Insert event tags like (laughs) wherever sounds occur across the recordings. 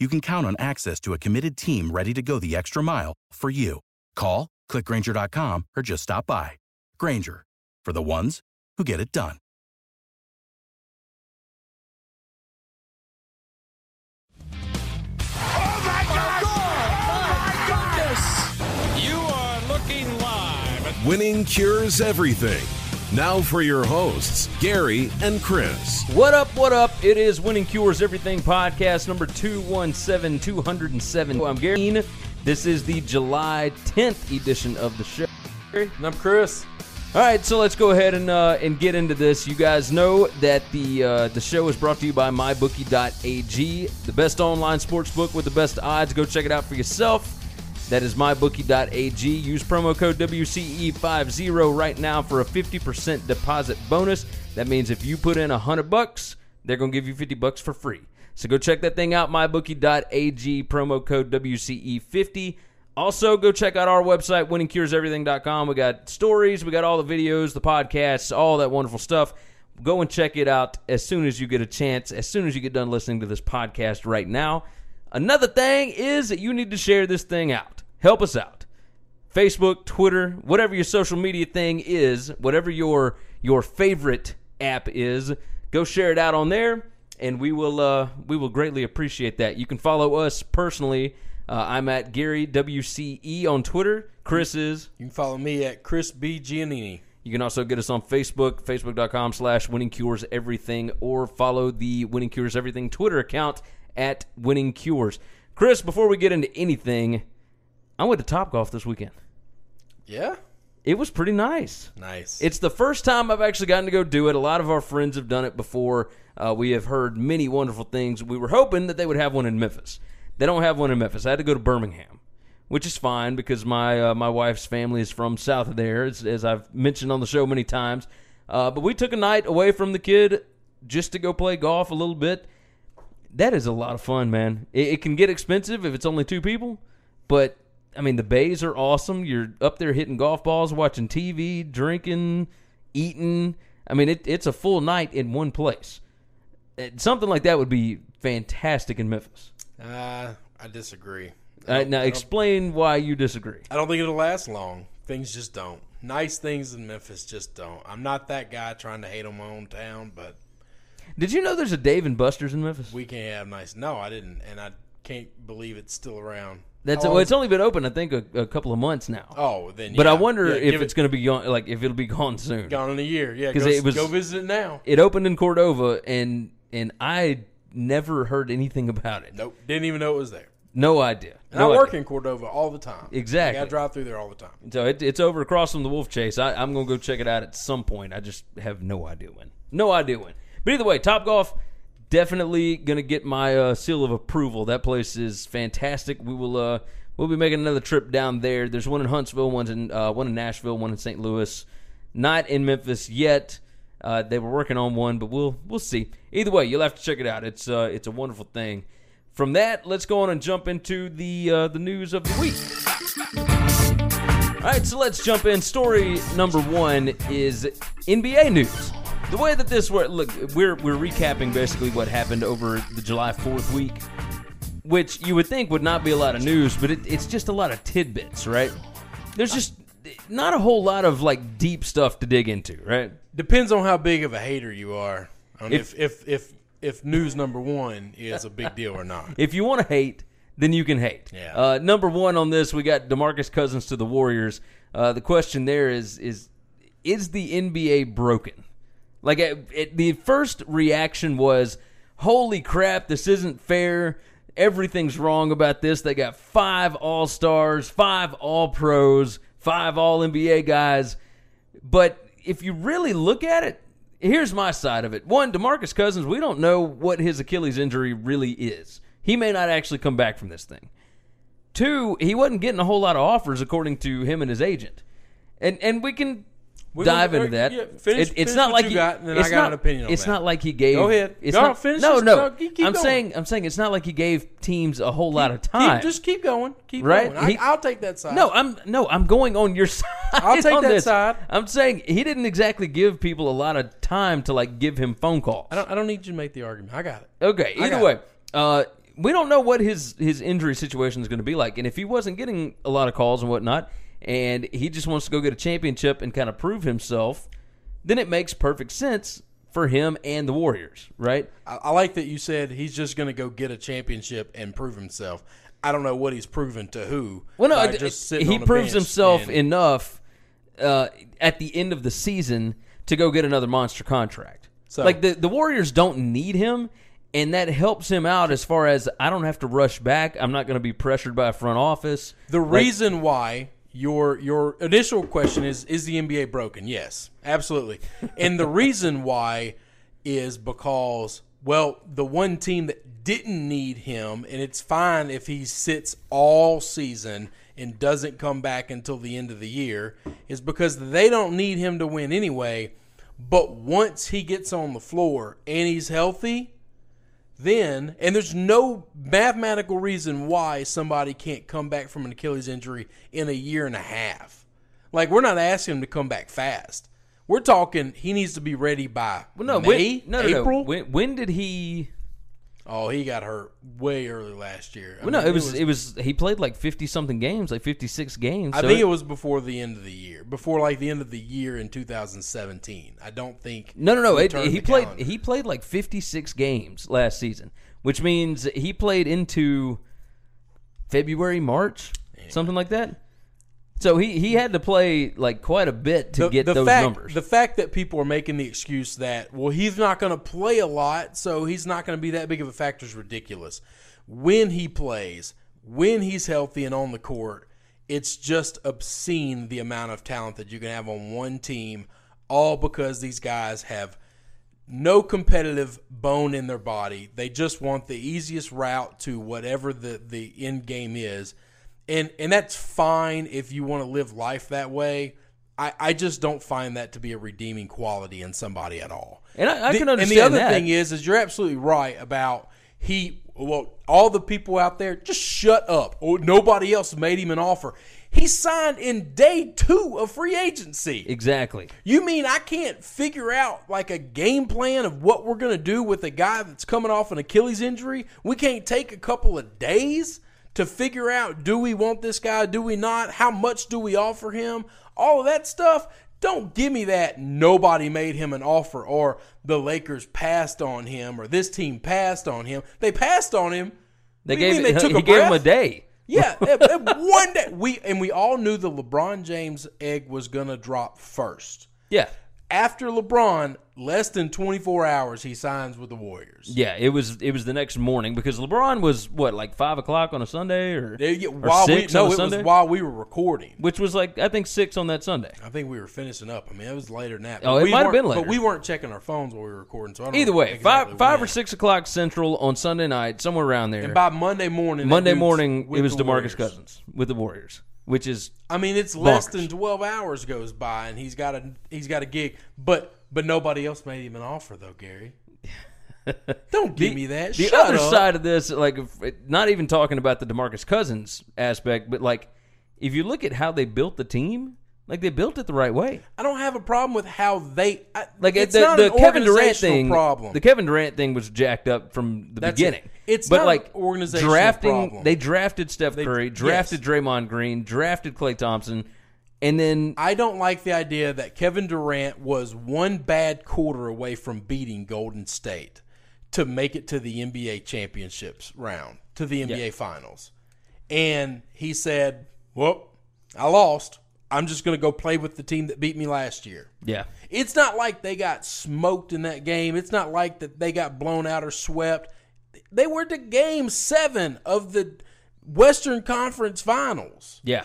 you can count on access to a committed team ready to go the extra mile for you. Call, clickgrainger.com, or just stop by. Grainger, for the ones who get it done. Oh my God! Oh my, oh my goodness! You are looking live Winning cures everything. Now for your hosts, Gary and Chris. What up, what up? It is Winning Cures Everything podcast number 217 207. I'm Gary. This is the July 10th edition of the show. And I'm Chris. All right, so let's go ahead and uh, and get into this. You guys know that the uh, the show is brought to you by MyBookie.ag, the best online sports book with the best odds. Go check it out for yourself. That is MyBookie.ag. Use promo code WCE50 right now for a 50% deposit bonus. That means if you put in 100 bucks, they're going to give you 50 bucks for free. So go check that thing out, MyBookie.ag, promo code WCE50. Also, go check out our website, winningcureseverything.com. We got stories, we got all the videos, the podcasts, all that wonderful stuff. Go and check it out as soon as you get a chance, as soon as you get done listening to this podcast right now. Another thing is that you need to share this thing out. Help us out. Facebook, Twitter, whatever your social media thing is, whatever your your favorite app is, go share it out on there, and we will uh, we will greatly appreciate that. You can follow us personally. Uh, I'm at Gary WCE on Twitter. Chris is. You can follow me at Chris B. Giannini. You can also get us on Facebook, facebook.com slash Winning Cures Everything, or follow the Winning Cures Everything Twitter account at Winning Cures. Chris, before we get into anything, I went to Top Golf this weekend. Yeah? It was pretty nice. Nice. It's the first time I've actually gotten to go do it. A lot of our friends have done it before. Uh, we have heard many wonderful things. We were hoping that they would have one in Memphis. They don't have one in Memphis. I had to go to Birmingham, which is fine because my uh, my wife's family is from south of there, as, as I've mentioned on the show many times. Uh, but we took a night away from the kid just to go play golf a little bit. That is a lot of fun, man. It, it can get expensive if it's only two people, but I mean, the bays are awesome. You're up there hitting golf balls, watching TV, drinking, eating. I mean, it, it's a full night in one place. Uh, Something like that would be fantastic in Memphis. Uh, I disagree. I Uh, now, explain why you disagree. I don't think it'll last long. Things just don't. Nice things in Memphis just don't. I'm not that guy trying to hate on my own town, but Did you know there's a Dave and Buster's in Memphis? we can't have nice. No, I didn't, and I can't believe it's still around. That's How well, it's only been open, I think, a, a couple of months now. Oh, then. but I wonder Yeah, if it's it- going to be gone, like if it'll be gone soon. gone in a year. yeah. Because it was- go visit it now. It opened in Cordova, and and I never heard anything about it. Nope, didn't even know it was there. No idea. And No I work idea. in Cordova all the time. Exactly. Like, I drive through there all the time. So it, it's over across from the Wolf Chase. I, I'm going to go check it out at some point. I just have no idea when. No idea when. But either way, Top Golf definitely to get my uh, seal of approval. That place is fantastic. We will uh, we'll be making another trip down there. There's one in Huntsville, one's in uh, one in Nashville, one in St. Louis. Not in Memphis yet. Uh, they were working on one, but we'll we'll see. Either way, you'll have to check it out. It's uh, it's a wonderful thing. From that, let's go on and jump into the uh, the news of the week. All right, so let's jump in. Story number one is NBA news. The way that this works, look, we're we're recapping basically what happened over the July Fourth week. which you would think would not be a lot of news, but it, it's just a lot of tidbits, right? There's just not a whole lot of like deep stuff to dig into, right? Depends on how big of a hater you are. On If- if, if if if news number one is a big deal or not. (laughs) If you want to hate, then you can hate. Yeah. Uh, number one on this, we got Demarcus Cousins to the Warriors. Uh, the question there is is is the NBA broken? Like it, it, the first reaction was, "Holy crap, this isn't fair." Everything's wrong about this. They got five All Stars, five All Pros, five All NBA guys. But if you really look at it, here's my side of it. One, Demarcus Cousins, we don't know what his Achilles injury really is. He may not actually come back from this thing. Two, he wasn't getting a whole lot of offers according to him and his agent. And and we can We dive into that. yeah, finish- It- it's not what like you he, got, and then it's I got not, an opinion on It's that. not like he gave. Go ahead. It's No, not, finish No, no. keep- keep I'm going. saying I'm saying it's not like he gave teams a whole lot of Keep- time. just keep going. Keep Right? going. I, He- I'll take that side. No, I'm no, I'm going on your (laughs) side. I'll take that this. side. I'm saying he didn't exactly give people a lot of time to like give him phone calls. I don't. I don't need you to make the argument. I got it. Okay, either way, uh, we don't know what his his injury situation is going to be like, and if he wasn't getting a lot of calls and whatnot, and he just wants to go get a championship and kind of prove himself, then it makes perfect sense for him and the Warriors, right? I, I like that you said he's just going to go get a championship and prove himself. I don't know what he's proven to who. Well, no, it- just it- he proves himself and- enough uh, at the end of the season to go get another monster contract. So- like the the Warriors don't need him, and that helps him out as far as I don't have to rush back. I'm not going to be pressured by a front office. The Like, reason why your your initial question is is the NBA broken? Yes, absolutely. and the reason why is because well, the one team that didn't need him and it's fine if he sits all season and doesn't come back until the end of the year is because they don't need him to win anyway. But once he gets on the floor and he's healthy, then and there's no mathematical reason why somebody can't come back from an Achilles injury in a year and a half. Like we're not asking him to come back fast. We're talking he needs to be ready by well, no, May, when, no, no, April. no. When, when did he? Oh, he got hurt way early last year. I Well, no, mean, it was, it was he played like fifty something games, like fifty six games. I so think it- it was before the end of the year, before like the end of the year in 2017. I don't think. No, no, no. It, he played. calendar. He played like fifty six games last season, which means he played into February, March, something like that. So he, he had to play like quite a bit to get those fact, numbers. The fact that people are making the excuse that well he's not going to play a lot, so he's not going to be that big of a factor is ridiculous. When he plays, when he's healthy and on the court, it's just obscene the amount of talent that you can have on one team, all because these guys have no competitive bone in their body. They just want the easiest route to whatever the, the end game is. And and that's fine if you want to live life that way. I, I just don't find that to be a redeeming quality in somebody at all. And I- I The- can And the other that. thing is, is you're absolutely right about he. Well, all the people out there, just shut up. Or nobody else made him an offer. He signed in day two of free agency. exactly. You mean I can't figure out like a game plan of what we're going to do with a guy that's coming off an Achilles injury? We can't take a couple of days to figure out do we want this guy, do we not? How much do we offer him? All of that stuff. Don't give me that nobody made him an offer or the Lakers passed on him or this team passed on him. They passed on him. They gave mean they took he a gave him a day. Yeah, (laughs) one day we and we all knew the LeBron James egg was gonna drop first. Yeah. After LeBron, less than 24 hours, he signs with the Warriors. Yeah, it was it was the next morning because LeBron was what like five o'clock on a Sunday or, you- or while we, six no, on a it was while we were recording. which was like I think six on that Sunday. I think we were finishing up. I mean, it was later than that. Oh, it we might have been later. But we weren't checking our phones while we were recording. So I don't Either way, exactly five five or six o'clock central on Sunday night, somewhere around there. And by Monday morning, Monday morning, it was Demarcus Warriors. Cousins with the Warriors, which is I mean, it's less Bonkers. than 12 hours goes by, and he's got a he's got a gig. But but nobody else made him an offer though, Gary. (laughs) Don't give me that. the Shut other up. side of this. Like, not even talking about the Demarcus Cousins aspect, but like, if you look at how they built the team, Like they built it the right way. I don't have a problem with how they I, Like it's the, not the Kevin Durant thing. problem. The Kevin Durant thing was jacked up from the That's beginning. it. It's but not like an organizational drafting. problem. They drafted Steph Curry, drafted yes. Draymond Green, drafted Klay Thompson, and then I don't like the idea that Kevin Durant was one bad quarter away from beating Golden State to make it to the NBA championships round, to the NBA finals. And he said, Well, I lost. I'm just going to go play with the team that beat me last year. yeah, It's not like they got smoked in that game. It's not like that they got blown out or swept. They were to game seven of the Western Conference Finals. yeah,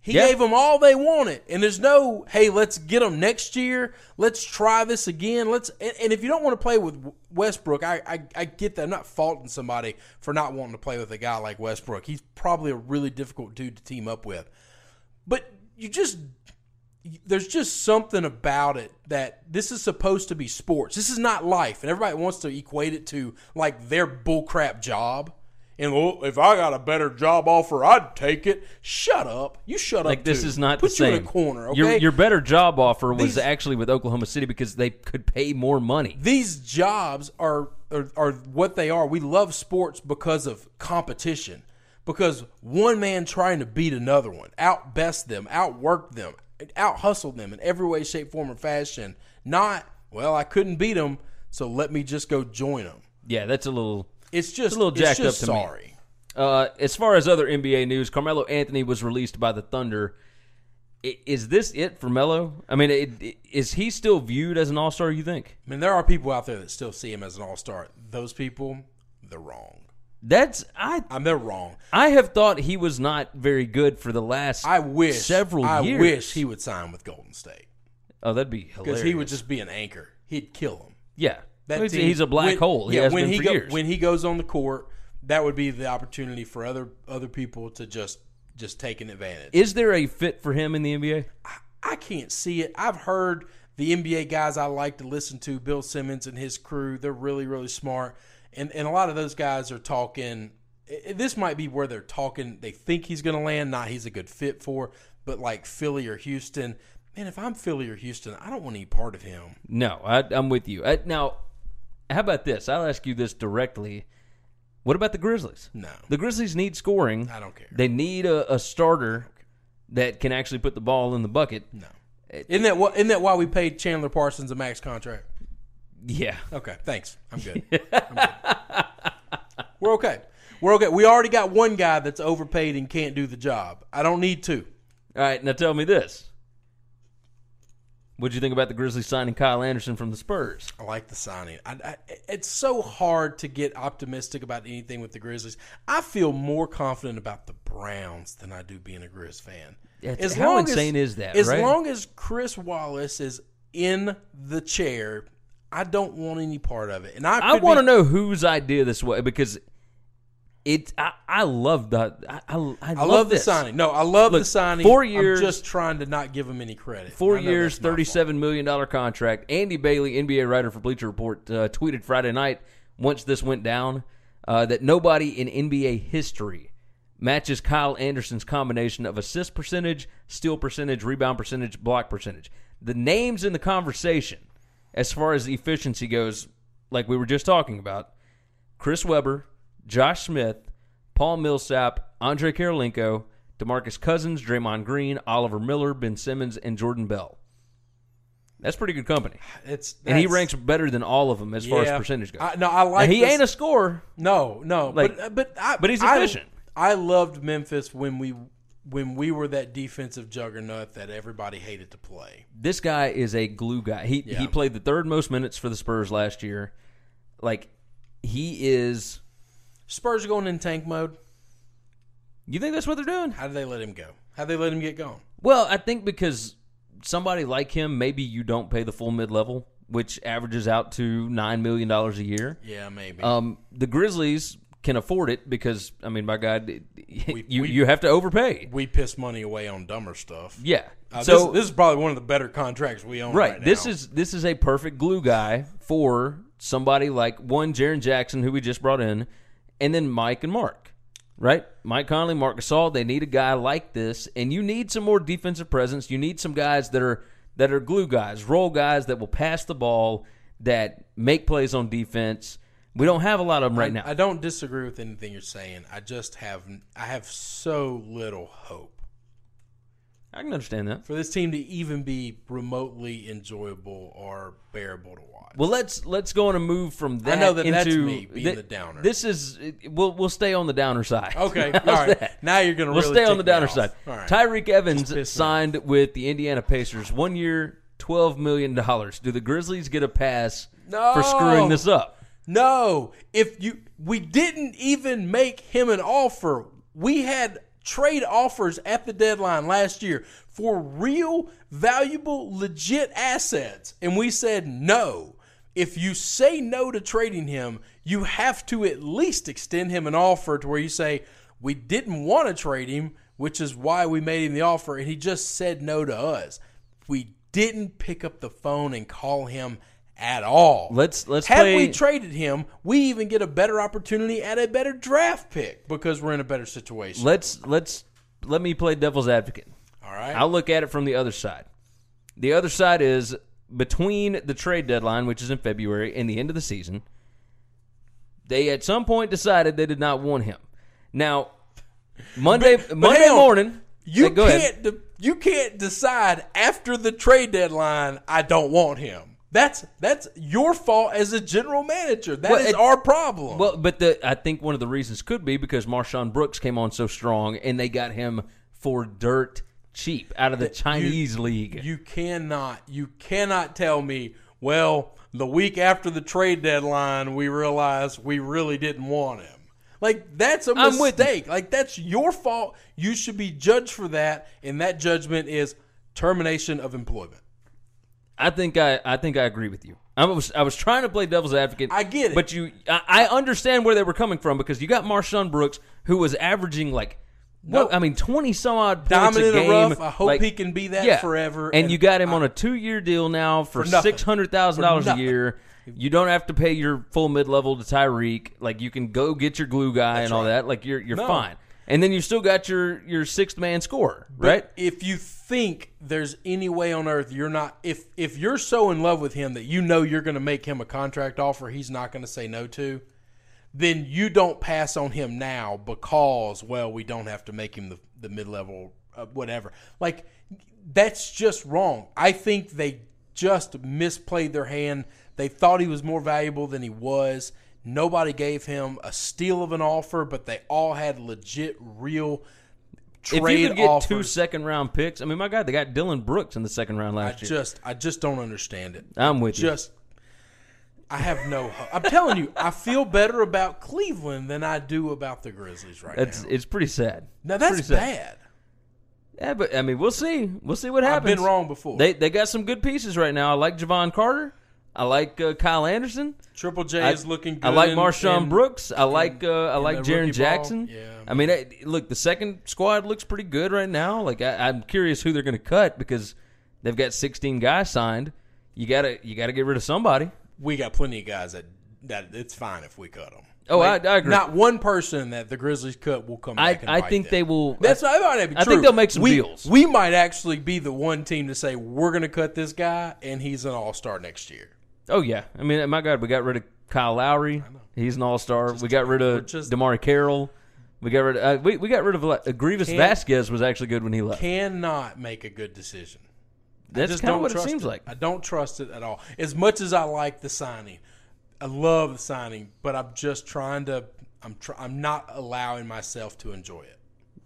He Yeah. gave them all they wanted, and there's no, hey, let's get them next year. Let's try this again. Let's and, and if you don't want to play with Westbrook, I, I I get that. I'm not faulting somebody for not wanting to play with a guy like Westbrook. He's probably a really difficult dude to team up with, but you just there's just something about it that this is supposed to be sports. This is not life, and everybody wants to equate it to like their bullcrap job. And well, if I got a better job offer, I'd take it. Shut up! You shut like up. this too. is not put the same. you in a corner. Okay, Your your better job offer was These- actually with Oklahoma City because they could pay more money. these jobs are, are are what they are. We love sports because of competition, because one man trying to beat another one, outbest them, outwork them, out hustle them in every way, shape, form, or fashion. Not well, I couldn't beat them, so let me just go join them. Yeah, that's a little. It's just a little jacked it's up to me. sorry. Uh, as far as other NBA news, Carmelo Anthony was released by the Thunder. I- Is this it for Melo? I mean, it, it- is he still viewed as an All Star? You think? I mean, there are people out there that still see him as an all star. Those people, they're wrong. That's I. I mean, they're wrong. I have thought he was not very good for the last. I wish several I years. wish he would sign with Golden State Oh, that'd be because he would just be an anchor. He'd kill them. yeah. That he's, team- he's a black when- hole. He yeah, has when been he for go- years. when he goes on the court, that would be the opportunity for other other people to just just take an advantage. is there a fit for him in the NBA? I, I can't see it. I've heard the NBA guys I like to listen to, Bill Simmons and his crew. They're really really smart, and and a lot of those guys are talking. This might be where they're talking. They think he's going to land, not he's a good fit for, but like Philly or Houston. Man, if I'm Philly or Houston, I don't want any part of him. No, I, I'm with you. I, now, how about this? I'll ask you this directly. What about the Grizzlies? No. The Grizzlies need scoring. I don't care. They need a, a starter that can actually put the ball in the bucket. No. Isn't that what? Isn't that why we paid Chandler Parsons a max contract? Yeah. Okay, thanks. I'm good. I'm good. We're okay. We're okay. We already got one guy that's overpaid and can't do the job. I don't need two. All right, now tell me this. What'd you think about the Grizzlies signing Kyle Anderson from the Spurs? I like the signing. I, I, it's so hard to get optimistic about anything with the Grizzlies. I feel more confident about the Browns than I do being a Grizz fan. It's- how insane is that, As right? long as Chris Wallace is in the chair, I don't want any part of it. And I, I want to know whose idea this was because it. I, I love the. I, I, I, I love, the this. signing. No, I love Look, the signing. four years- I'm just trying to not give him any credit. Four years, that's my fault. thirty-seven million dollar contract. Andy Bailey, NBA writer for Bleacher Report, uh, tweeted Friday night once this went down uh, that nobody in NBA history matches Kyle Anderson's combination of assist percentage, steal percentage, rebound percentage, block percentage. The names in the conversation, as far as efficiency goes, like we were just talking about, Chris Webber, Josh Smith, Paul Millsap, Andrei Kirilenko, DeMarcus Cousins, Draymond Green, Oliver Miller, Ben Simmons, and Jordan Bell. That's pretty good company. It's And he ranks better than all of them as far as percentage goes. I- no, I like Now, he this- ain't a scorer. No, no, Like, but but I, but he's I- efficient. I, loved Memphis when we when we were that defensive juggernaut that everybody hated to play. This guy is a glue guy. He Yeah. he played the third most minutes for the Spurs last year. Like he is. Spurs are going in tank mode. You think that's what they're doing? How did they let him go? How did they let him get gone? Well, I think because somebody like him, maybe you don't pay the full mid level, which averages out to nine million dollars a year. Yeah, maybe. Um, the Grizzlies can afford it because I mean, by God, (laughs) We- you we- you have to overpay. we piss money away on dumber stuff. Yeah. Uh, so this, this is probably one of the better contracts we own. right, Right. this is this is a perfect glue guy for somebody like one Jaren Jackson who we just brought in, and then Mike and Mark. right? Mike Conley, Mark Gasol, they need a guy like this, and you need some more defensive presence. You need some guys that are that are glue guys, role guys that will pass the ball, that make plays on defense. We don't have a lot of them right I, now. I don't disagree with anything you're saying. I just have I have so little hope I can understand that. for this team to even be remotely enjoyable or bearable to watch. Well, let's let's go on a move from that. know that into, that's me being thi- the downer. This is we'll we'll stay on the downer side. Okay, (laughs) all right. that? Now you're gonna We'll really stay on the downer off. side. Right. Tyreke Evans signed with the Indiana Pacers, one year, twelve million dollars. Do the Grizzlies get a pass for screwing this up? No, if you we didn't even make him an offer. We had trade offers at the deadline last year for real valuable legit assets and we said no. If you say no to trading him, you have to at least extend him an offer to where you say we didn't want to trade him, which is why we made him the offer and he just said no to us. We didn't pick up the phone and call him at all. Let's let's Had play. we traded him, we even get a better opportunity at a better draft pick because we're in a better situation. let's let's let me play devil's advocate. All right. I'll look at it from the other side. The other side is between the trade deadline, which is in February, and the end of the season. They at some point decided they did not want him. Now, Monday But Monday hell, morning, you Hey, can't de- you can't decide after the trade deadline. I don't want him. That's that's your fault as a general manager. That is Well, it- our problem. Well, but the I think one of the reasons could be because MarShon Brooks came on so strong, and they got him for dirt cheap out of the Chinese league. You cannot you cannot tell me, well, the week after the trade deadline we realized we really didn't want him. Like that's a mistake. Like that's your fault. You should be judged for that and that judgment is termination of employment. I think I, I think I agree with you. I was I was trying to play devil's advocate. I get it. but you I, I understand where they were coming from because you got MarShon Brooks who was averaging like what I mean twenty some odd points Dominant a game. rough. I hope like- he can be that yeah. forever. And, And you got him I- on a two year deal now for, For six hundred thousand dollars a year. You don't have to pay your full mid level to Tyreke. Like you can go get your glue guy and all right. that. Like you're you're No. fine. And then you still got your your sixth man scorer, But right? If you think there's any way on earth you're not if if you're so in love with him that you know you're going to make him a contract offer he's not going to say no to, then you don't pass on him now because well we don't have to make him the the mid level uh, whatever. Like that's just wrong. I think they just misplayed their hand. They thought he was more valuable than he was. Nobody gave him a steal of an offer, but they all had legit, real trade if you could get offers. two second round picks, I mean, my God, they got Dillon Brooks in the second round I last year. just, I just don't understand it. I'm with you. Just, I have no hope. I'm telling you, I feel better about Cleveland than I do about the Grizzlies right That's now. it's pretty sad. Now that's pretty sad. bad. Yeah, but I mean, we'll see. We'll see what I've happens. been wrong before. They they got some good pieces right now. I like Jevon Carter. I like uh, Kyle Anderson. Triple J I, is looking good. I like MarShon in- Brooks. I like uh, I like Jaren Jackson. Yeah. I mean, I, look, the second squad looks pretty good right now. Like I, I'm curious who they're going to cut because they've got 16 guys signed. You gotta you gotta get rid of somebody. We got plenty of guys that that it's fine if we cut them. Oh, I- I agree. Not one person that the Grizzlies cut will come I I think them. they will. That's that might not be I think they'll make some we, deals. We might actually be the one team to say we're going to cut this guy, and he's an all star next year. Oh yeah, I mean, my God, we got rid of Kyle Lowry. He's an all star. We got rid of just- DeMarre Carroll. We got rid. Of, uh, we we got rid of uh, Greivis Can't- Vasquez was actually good when he left. Cannot make a good decision. I That's just kind of don't what it trust seems like. I don't trust it at all. As much as I like the signing, I love the signing, but I'm just trying to. I'm try, I'm not allowing myself to enjoy it.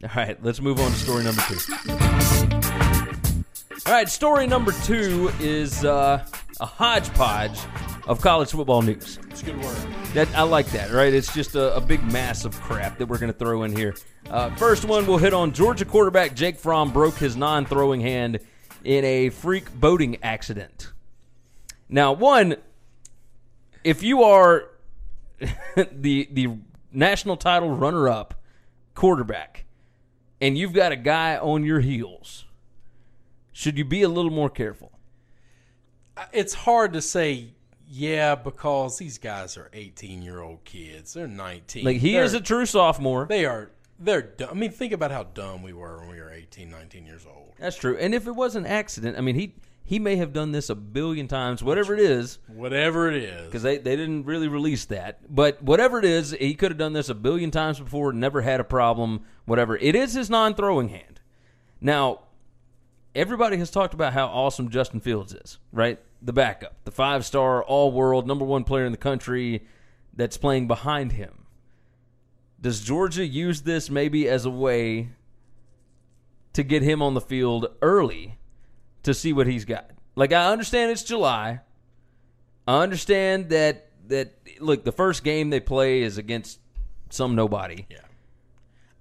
All right, let's move on to story number two. All right, story number two is uh, a hodgepodge of college football news. It's good work. That I like that, right? It's just a, a big mass of crap that we're going to throw in here. Uh, first one, we'll hit on Georgia quarterback Jake Fromm broke his non-throwing hand in a freak boating accident. Now, one, if you are (laughs) the the national title runner-up quarterback, and you've got a guy on your heels, should you be a little more careful? It's hard to say. Yeah, because these guys are 18 year old kids. They're 19. Like he They're- is a true sophomore. They are They're dumb. I mean, think about how dumb we were when we were 18, 19 years old. That's true. And if it was an accident, I mean, he he may have done this a billion times, whatever it is, Whatever it is. because they, they didn't really release that. But whatever it is, he could have done this a billion times before, never had a problem, whatever. It is his non throwing hand. Now, everybody has talked about how awesome Justin Fields is, right? The backup, the five star, all world, number one player in the country that's playing behind him. Does Georgia use this maybe as a way to get him on the field early to see what he's got? Like, I understand it's July. I understand that that look, the first game they play is against some nobody. Yeah.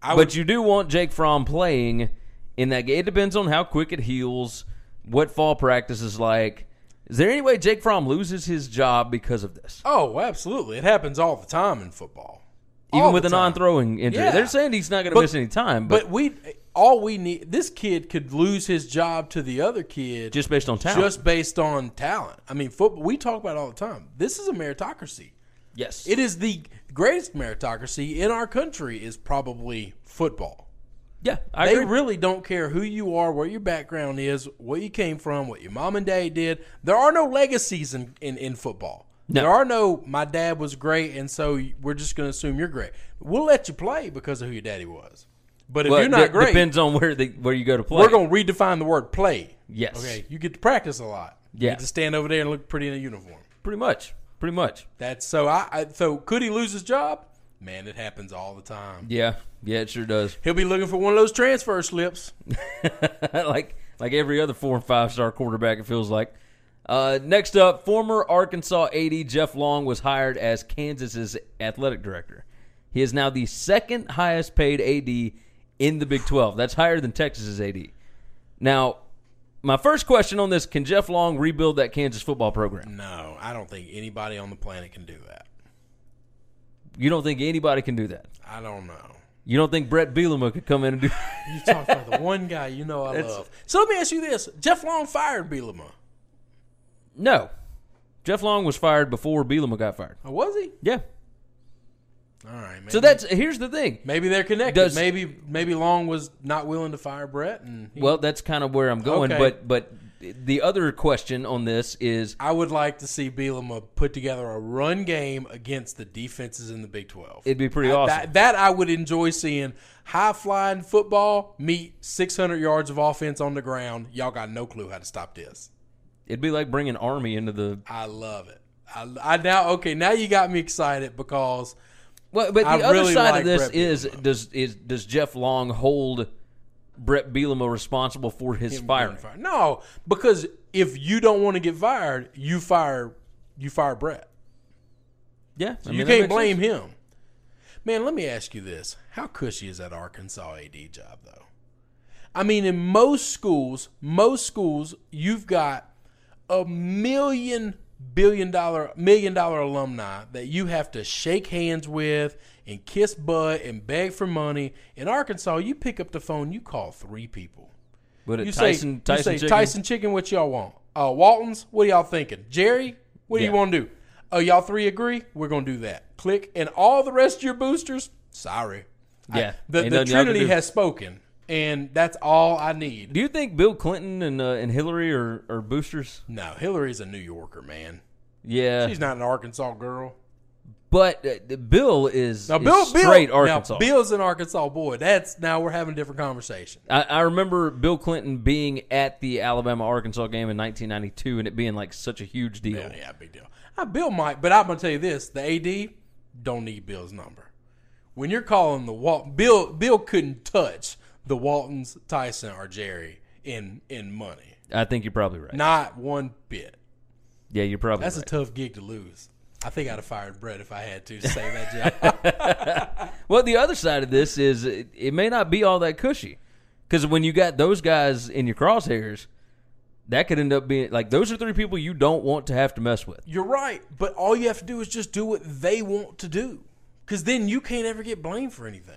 I but you do want Jake Fromm playing in that game. It depends on how quick it heals, what fall practice is like. Is there any way Jake Fromm loses his job because of this? Oh, absolutely. It happens all the time in football. Even All with a non-throwing injury, Yeah. they're saying he's not going to miss any time. But, But we, all we need, this kid could lose his job to the other kid just based on talent, just based on talent. I mean, football. We talk about it all the time. This is a meritocracy. yes, It is the greatest meritocracy in our country. Is probably football. Yeah, I they agree. really don't care who you are, where your background is, where you came from, what your mom and dad did. There are no legacies in, in, in football. No. There are no, my dad was great, and so we're just going to assume you're great. We'll let you play because of who your daddy was. But if Well, you're not it great, depends on where the where you go to play. we're going to redefine the word play. Yes. Okay. You get to practice a lot. You Yeah. get to stand over there and look pretty in a uniform. pretty much, pretty much. That's so I, I so could he lose his job? Man, it happens all the time. Yeah, yeah, it sure does. He'll be looking for one of those transfer slips. (laughs) like like every other four and five star quarterback, it feels like. Uh, next up, former Arkansas AD Jeff Long was hired as Kansas's athletic director. He is now the second highest paid AD in the Big 12. That's higher than Texas's AD. Now, my first question on this can Jeff Long rebuild that Kansas football program? No, I don't think anybody on the planet can do that. You don't think anybody can do that? I don't know. You don't think Bret Bielema could come in and do (laughs) You talk about the one guy you know I love. So let me ask you this: Jeff Long fired Bielema. No. Jeff Long was fired before Bielema got fired. Or was he? Yeah. All right. Maybe, So that's here's the thing. maybe they're connected. Does- maybe maybe Long was not willing to fire Bret, and he- Well, that's kind of where I'm going. Okay. But but the other question on this is I would like to see Bielema uh, put together a run game against the defenses in the Big Twelve. it'd be pretty That- awesome. That, that I would enjoy seeing. High flying football meet 600 yards of offense on the ground. Y'all got no clue how to stop this. It'd be like bringing Army into the. I love it. I, I now okay. Now you got me excited because Well, but the I other really side like of this Bret is Bielema. does is does Jeff Long hold Bret Bielema responsible for his firing? fired. No, because if you don't want to get fired, you fire you fire Bret. Yeah, I mean, you can't blame sense. him. Man, let me ask you this: How cushy is that Arkansas AD job, though? I mean, in most schools, most schools, you've got a million billion dollar million dollar alumni that you have to shake hands with and kiss butt and beg for money. In Arkansas, you pick up the phone, you call three people. But You it say, Tyson you say Chicken? Tyson chicken. What y'all want? Uh, Waltons. What are y'all thinking? Jerry. What do you want to do? Oh, y'all three agree? We're gonna do that. Click, and all the rest of your boosters. Sorry. Yeah, I- the the nothing y'all can Trinity has spoken, and that's all I need. Do you think Bill Clinton and uh, and Hillary are, are boosters? no, Hillary's a New Yorker, man. Yeah, She's not an Arkansas girl. But uh, Bill is, Now, is Bill, straight Bill, Arkansas. Now, Bill's an Arkansas boy. That's now we're having a different conversation. I, I remember Bill Clinton being at the Alabama Arkansas game in 1992 and it being like such a huge deal. Yeah, yeah, big deal. Uh, Bill might, but I'm gonna tell you this: the AD don't need Bill's number. When you're calling the Walt, Bill, Bill couldn't touch the Waltons, Tyson, or Jerry in in money. I think you're probably right. Not one bit. yeah, you're probably That's right. a tough gig to lose. I think I'd have fired Bret if I had to to save that job. (laughs) well, the other side of this is it, it may not be all that cushy because when you got those guys in your crosshairs, that could end up being like those are three people you don't want to have to mess with. You're right, but all you have to do is just do what they want to do, because then you can't ever get blamed for anything.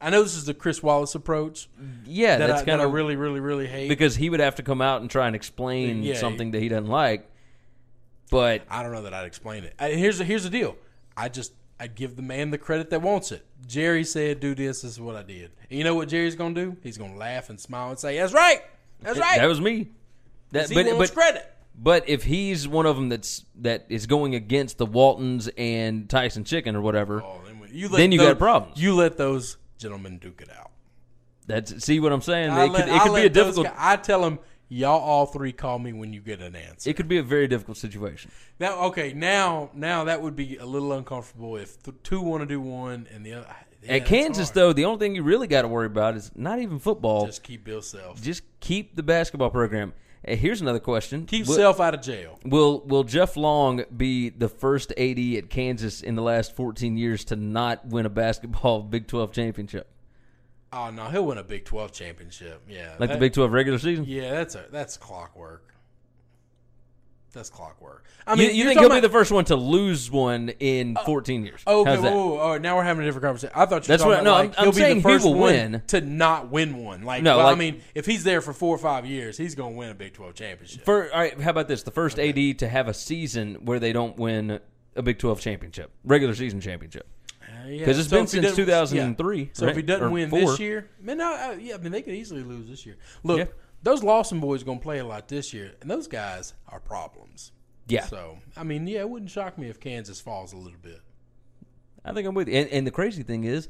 I know this is the Chris Wallace approach Yeah, that, that's kind that of really, really, really hate. because he would have to come out and try and explain Yeah, something that he doesn't like. But I don't know that I'd explain it. I, here's the, here's the deal. I just I'd give the man the credit that wants it. Jerry said, "Do this. This is what I did." And you know what Jerry's gonna do? He's gonna laugh and smile and say, "That's right. That's right." That was me. That, but, wants but, credit. but if he's one of them that's that is going against the Waltons and Tyson Chicken or whatever, Oh, then, you Then you those- got problems. You let those gentlemen duke it out. that's see what I'm saying. I It let- could, it could be a difficult. guy- I tell them, y'all all three call me when you get an answer. It could be a very difficult situation. Now, okay, now, now that would be a little uncomfortable if the two want to do one and the other. yeah, At Kansas, though, the only thing you really got to worry about is not even football. just keep Bill Self. Just keep the basketball program. Uh, here's another question: keep will, Self out of jail. will will Jeff Long be the first AD at Kansas in the last 14 years to not win a basketball (laughs) Big 12 championship, Oh no, he'll win a Big Twelve championship. Yeah, like the Big 12 regular season? Yeah, that's a that's clockwork. That's clockwork. I mean, you you're think he'll talking be the first one to lose one in 14 years? Oh, okay, How's that? whoa, whoa, whoa, now we're having a different conversation. I thought you were That's talking what- about no, like, I'm- I'm he'll be saying the he first will one win. to not win one. Like, No, well, like- I mean, if he's there for four or five years, he's going to win a Big Twelve championship. For, all right, how about this? The first AD to have a season where they don't win a Big 12 championship, regular season championship. Uh, yeah, 'Cause it's so been since 2003, yeah. So if he doesn't Or win four. this year, man, no, uh, yeah, I mean they could easily lose this year. Look, Yeah. those Lawson boys are going to play a lot this year, and those guys are problems. Yeah. So I mean, yeah, it wouldn't shock me if Kansas falls a little bit. I think I'm with you. And, and the crazy thing is,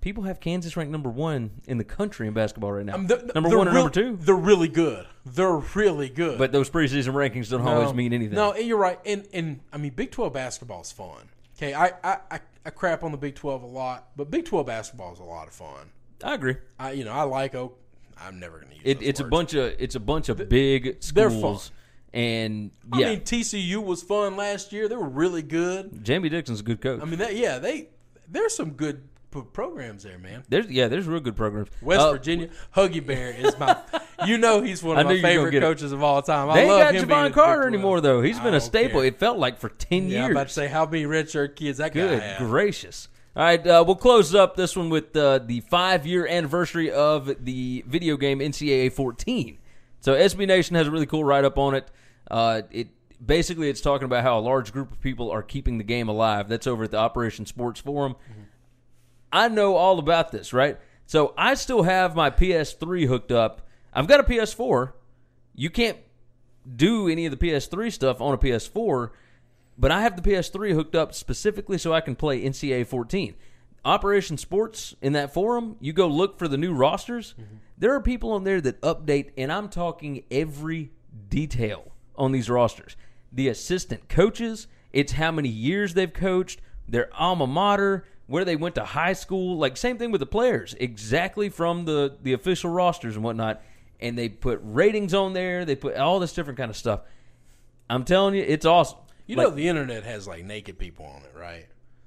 people have Kansas ranked number one in the country in basketball right now. I mean, they're- number one or real- number two. They're really good. They're really good. But those preseason rankings don't always mean anything. No, and you're right. And and I mean, Big Twelve basketball is fun. Okay, I, I I I crap on the Big Twelve a lot, but Big Twelve basketball is a lot of fun. I agree. I you know I like Oak. I'm never going to use. It, it's a bunch of it's a bunch of big they're schools, fun. and I mean, TCU was fun last year. They were really good. Jamie Dixon's a good coach. I mean, that, yeah, they there's some good p- programs there, man. there's yeah, there's real good programs. West Uh, Virginia, Huggy Bear is my. (laughs) you know, he's one of my you were gonna favorite it. coaches of all time. I They ain't love got him being Jevon Carter anymore though. He's I been a staple. care. It felt like for ten Yeah, I'm years. about to say how many redshirt kids that guy Good gracious. All right, uh, we'll close up this one with uh, the five year anniversary of the video game NCAA 14. So SB Nation has a really cool write up on it. Uh, it basically it's talking about how a large group of people are keeping the game alive. That's over at the Operation Sports Forum. I know all about this, right? So I still have my PS3 hooked up. I've got a PS4. You can't do any of the PS3 stuff on a PS4, but I have the PS3 hooked up specifically so I can play NCAA 14. Operation Sports in that forum, you go look for the new rosters. Mm-hmm. There are people on there that update, and I'm talking every detail on these rosters. The assistant coaches, it's how many years they've coached, their alma mater, where they went to high school. Like same thing with the players, exactly from the the official rosters and whatnot. And they put ratings on there. They put all this different kind of stuff. I'm telling you, it's awesome. You Like, know, the internet has like naked people on it, right?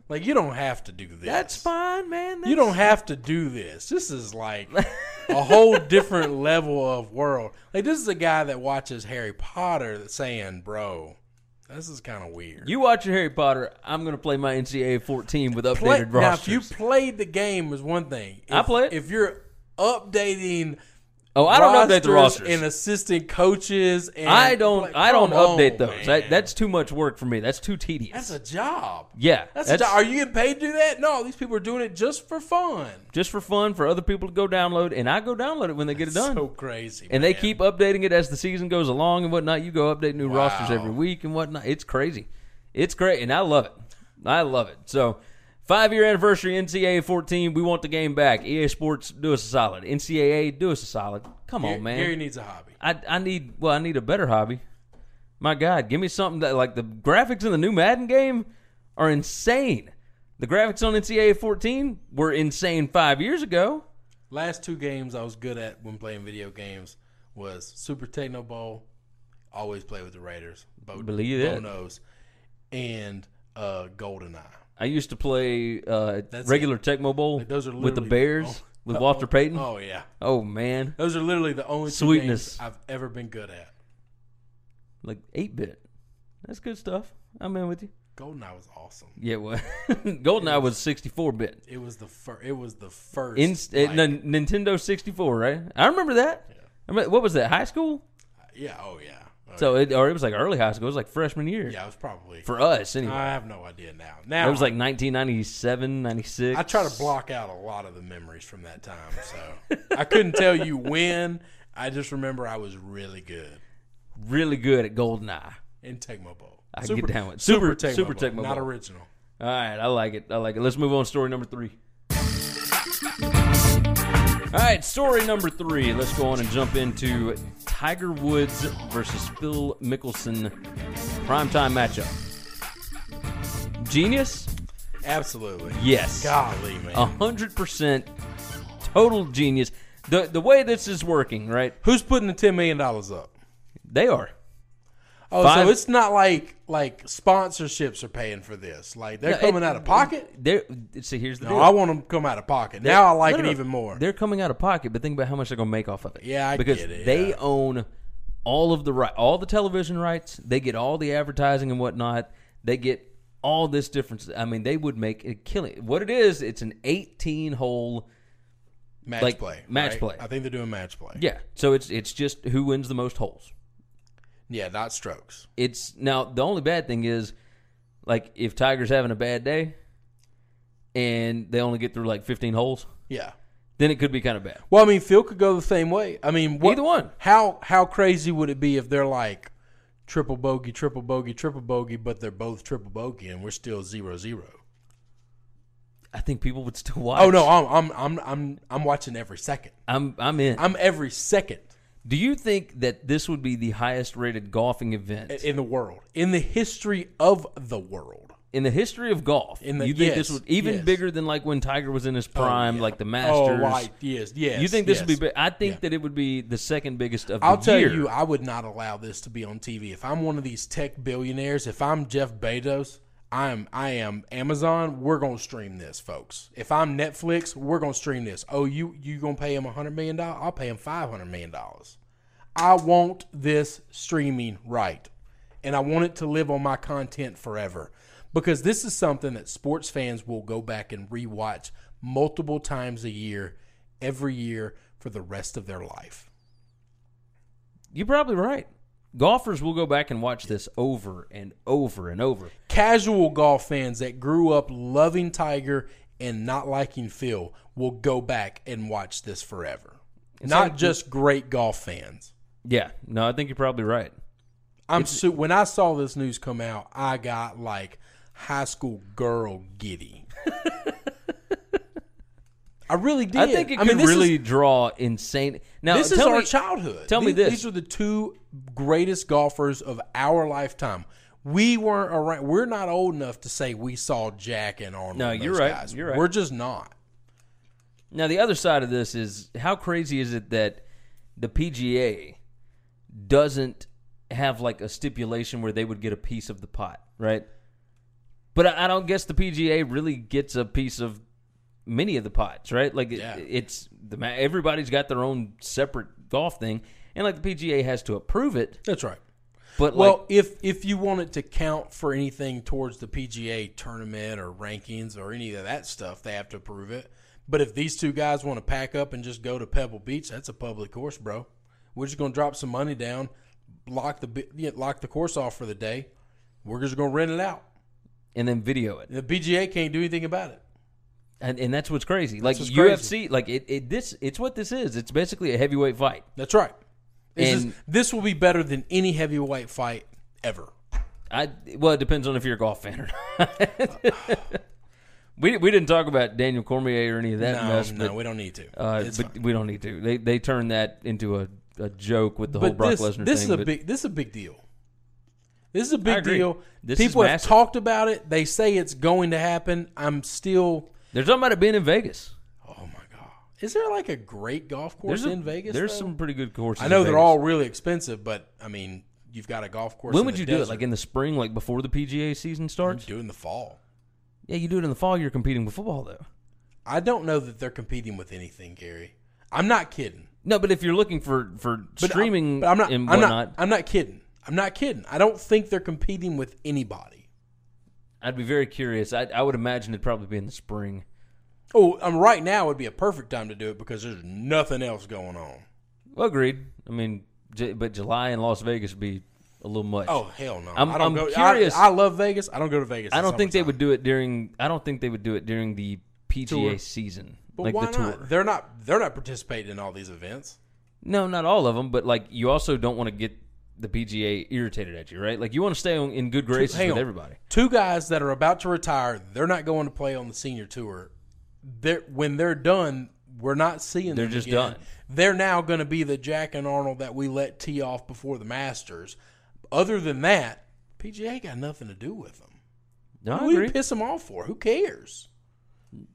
Like you don't have to do this. that's fine, man. You don't have to do this. This is like (laughs) a whole different level of world. Like this is a guy that watches Harry Potter that's saying, "Bro, this is kind of weird." You watch your Harry Potter. I'm going to play my NCAA 14 with updated Play, now, if you played the game, is one thing. If, I play it. If you're updating, oh, I don't update the rosters. and assistant coaches. And I don't. like, I don't come on, update those. That, that's too much work for me. That's too tedious. that's a job. yeah, That's, a job. Are you getting paid to do that? No, these people are doing it just for fun. just for fun for other people to go download, and I go download it when they get it done. So crazy, and they keep updating it as the season goes along and whatnot. You go update new Wow. rosters every week and whatnot. It's crazy. It's great, and I love it. I love it. So, five year anniversary NCAA 14. We want the game back. EA Sports, do us a solid. NCAA, do us a solid. Come Gary, on, man. Gary needs a hobby. I I need well, I need a better hobby. My God, give me something that like the graphics in the new Madden game are insane. The graphics on NCAA 14 were insane five years ago. Last two games I was good at when playing video games was Super Tecmo Bowl. Always play with the Raiders. Bo, Believe that. Bo knows. And uh, GoldenEye. I used to play uh, That's regular Tecmo Bowl Like, those are with the Bears oh. with Walter Payton. Oh yeah, Oh man, those are literally the only Sweetness. games I've ever been good at. like eight bit. That's good stuff. I'm in with you. GoldenEye was awesome. Yeah, well, (laughs) GoldenEye was 64 bit. It was the first. It was the first. Uh, like- Nintendo 64, right? I remember that. I remember- what was that? High school? yeah. Oh yeah. So it or it was like early high school. It was like freshman year Yeah, it was probably. for us anyway. I have no idea now. Now it was like 1997, 96. I try to block out a lot of the memories from that time. So I couldn't tell you (laughs) when. I just remember I was really good really good at Goldeneye. in Tecmo Bowl. I can get down with- Super- Tecmo Super Bowl, Tecmo not original. All right, I like it. I like it. Let's move on. to Story number three. All right, story number three. Let's go on and jump into Tiger Woods versus Phil Mickelson primetime matchup. Genius? Absolutely. Yes. Golly, man. A hundred percent total genius. The the way this is working, right? Who's putting the ten million dollars up? They are. Oh, Five- so it's not like like sponsorships are paying for this. Like they're No, coming it- out of pocket. They're see here's the No, deal. I want them to come out of pocket. Now I like No, it no, even more. They're coming out of pocket, but think about how much they're going to make off of it. Yeah, I because get it, they yeah. own all of the right, all the television rights. They get all the advertising and whatnot. They get all this difference. I mean, they would make a killing. What it is, it's an 18 hole. match like, play. match right? play. I think they're doing match play. Yeah, so it's it's just who wins the most holes. Yeah, not strokes. It's now the only bad thing is, like if Tiger's having a bad day, and they only get through like 15 holes, Yeah. then it could be kind of bad. Well, I mean, Phil could go the same way. I mean, what, Either one. How how crazy would it be if they're like triple bogey, triple bogey, triple bogey, but they're both triple bogey and we're still zero zero? I think people would still watch. Oh no, I'm I'm I'm I'm I'm watching every second. I'm I'm in. I'm every second Do you think that this would be the highest rated golfing event in the world, in the history of the world. in the history of golf? In the- you think yes, this would even yes. bigger than like when Tiger was in his oh, prime, yeah. like the oh, Masters. Oh, right. Yes, yes. You think this yes. would be? I think Yeah. that it would be the second biggest of I'll the tell year. you, I would not allow this to be on TV. If I'm one of these tech billionaires, if I'm Jeff Bezos, I'm I am Amazon. We're gonna stream this, folks. If I'm Netflix, we're gonna stream this. Oh, you you gonna pay him a hundred million dollars? I'll pay him five hundred million dollars. I want this streaming right, and I want it to live on my content forever, because this is something that sports fans will go back and rewatch multiple times a year, every year for the rest of their life. You're probably right. Golfers will go back and watch this over and over and over. casual golf fans that grew up loving Tiger and not liking Phil will go back and watch this forever. not like- just great golf fans. Yeah, no, I think you're probably right. I'm su- when I saw this news come out, I got like high school girl giddy. (laughs) I really did. I think it mean, could this really Is, draw insane. Now, this is our me, childhood. tell me this. These are the two greatest golfers of our lifetime. We weren't around. We're not old enough to say we saw Jack and Arnold. No, and you're right. guys. You're right. We're just not. Now, the other side of this is how crazy is it that the PGA doesn't have like a stipulation where they would get a piece of the pot, right? But I, I don't guess the PGA really gets a piece of many of the pots, right? Like it- Yeah. it's the everybody's got their own separate golf thing, and like the PGA has to approve it. That's right. But Well, like, if if you want it to count for anything towards the PGA tournament or rankings or any of that stuff, they have to approve it. But if these two guys want to pack up and just go to Pebble Beach, that's a public course, bro. We're just gonna drop some money down, lock the lock the course off for the day. We're just gonna rent it out. and then video it. The PGA can't do anything about it. and and that's what's crazy. Like what's UFC, like it, it this it's what this is. It's basically a heavyweight fight. That's right. This, And- is, this will be better than any heavyweight fight ever. I well, it depends on if you're a golf fan or not. (laughs) we we didn't talk about Daniel Cormier or any of that no, mess, no, but, we don't need to. uh, we don't need to. They they turned that into a, a joke with the whole but Brock this, Lesnar this thing. is a big this is a big deal. This is a big deal. This People have talked about it. They say it's going to happen. I'm still. they're talking about it being in Vegas. Is there like a great golf course There's a- in Vegas? There's though? some pretty good courses. I know in they're Vegas. all really expensive, but I mean, you've got a golf course. When in would the you do it? desert. Like in the spring, like before the PGA season starts? do it in the fall. Yeah, you do it in the fall. You're competing with football though. I don't know that they're competing with anything, Gary. I'm not kidding. No, but if you're looking for for But uh, streaming I, but I'm not. and I'm whatnot, not. I'm not kidding. I'm not kidding. I don't think they're competing with anybody. I'd be very curious. I I would imagine it'd probably be in the spring. Oh, um, right now would be a perfect time to do it because there's nothing else going on. Well, agreed. I mean, J- but July in Las Vegas would be a little much. Oh hell no! I'm- I don't I'm go. curious- I, I love Vegas. I don't go to Vegas. I don't think they would do it during. I don't think they would do it during the PGA Tour. season, But like why the tour. not? They're not. They're not participating in all these events. No, not all of them, but like you also don't want to get the PGA irritated at you, right? Like you want to stay on, in good graces Hang with on. everybody. Two guys that are about to retire. They're not going to play on the senior tour. They're when they're done. We're not seeing them. They're just again. done. They're now going to be the Jack and Arnold that we let tee off before the Masters. Other than that, PGA got nothing to do with them. No, I Who do piss them off for? Who cares?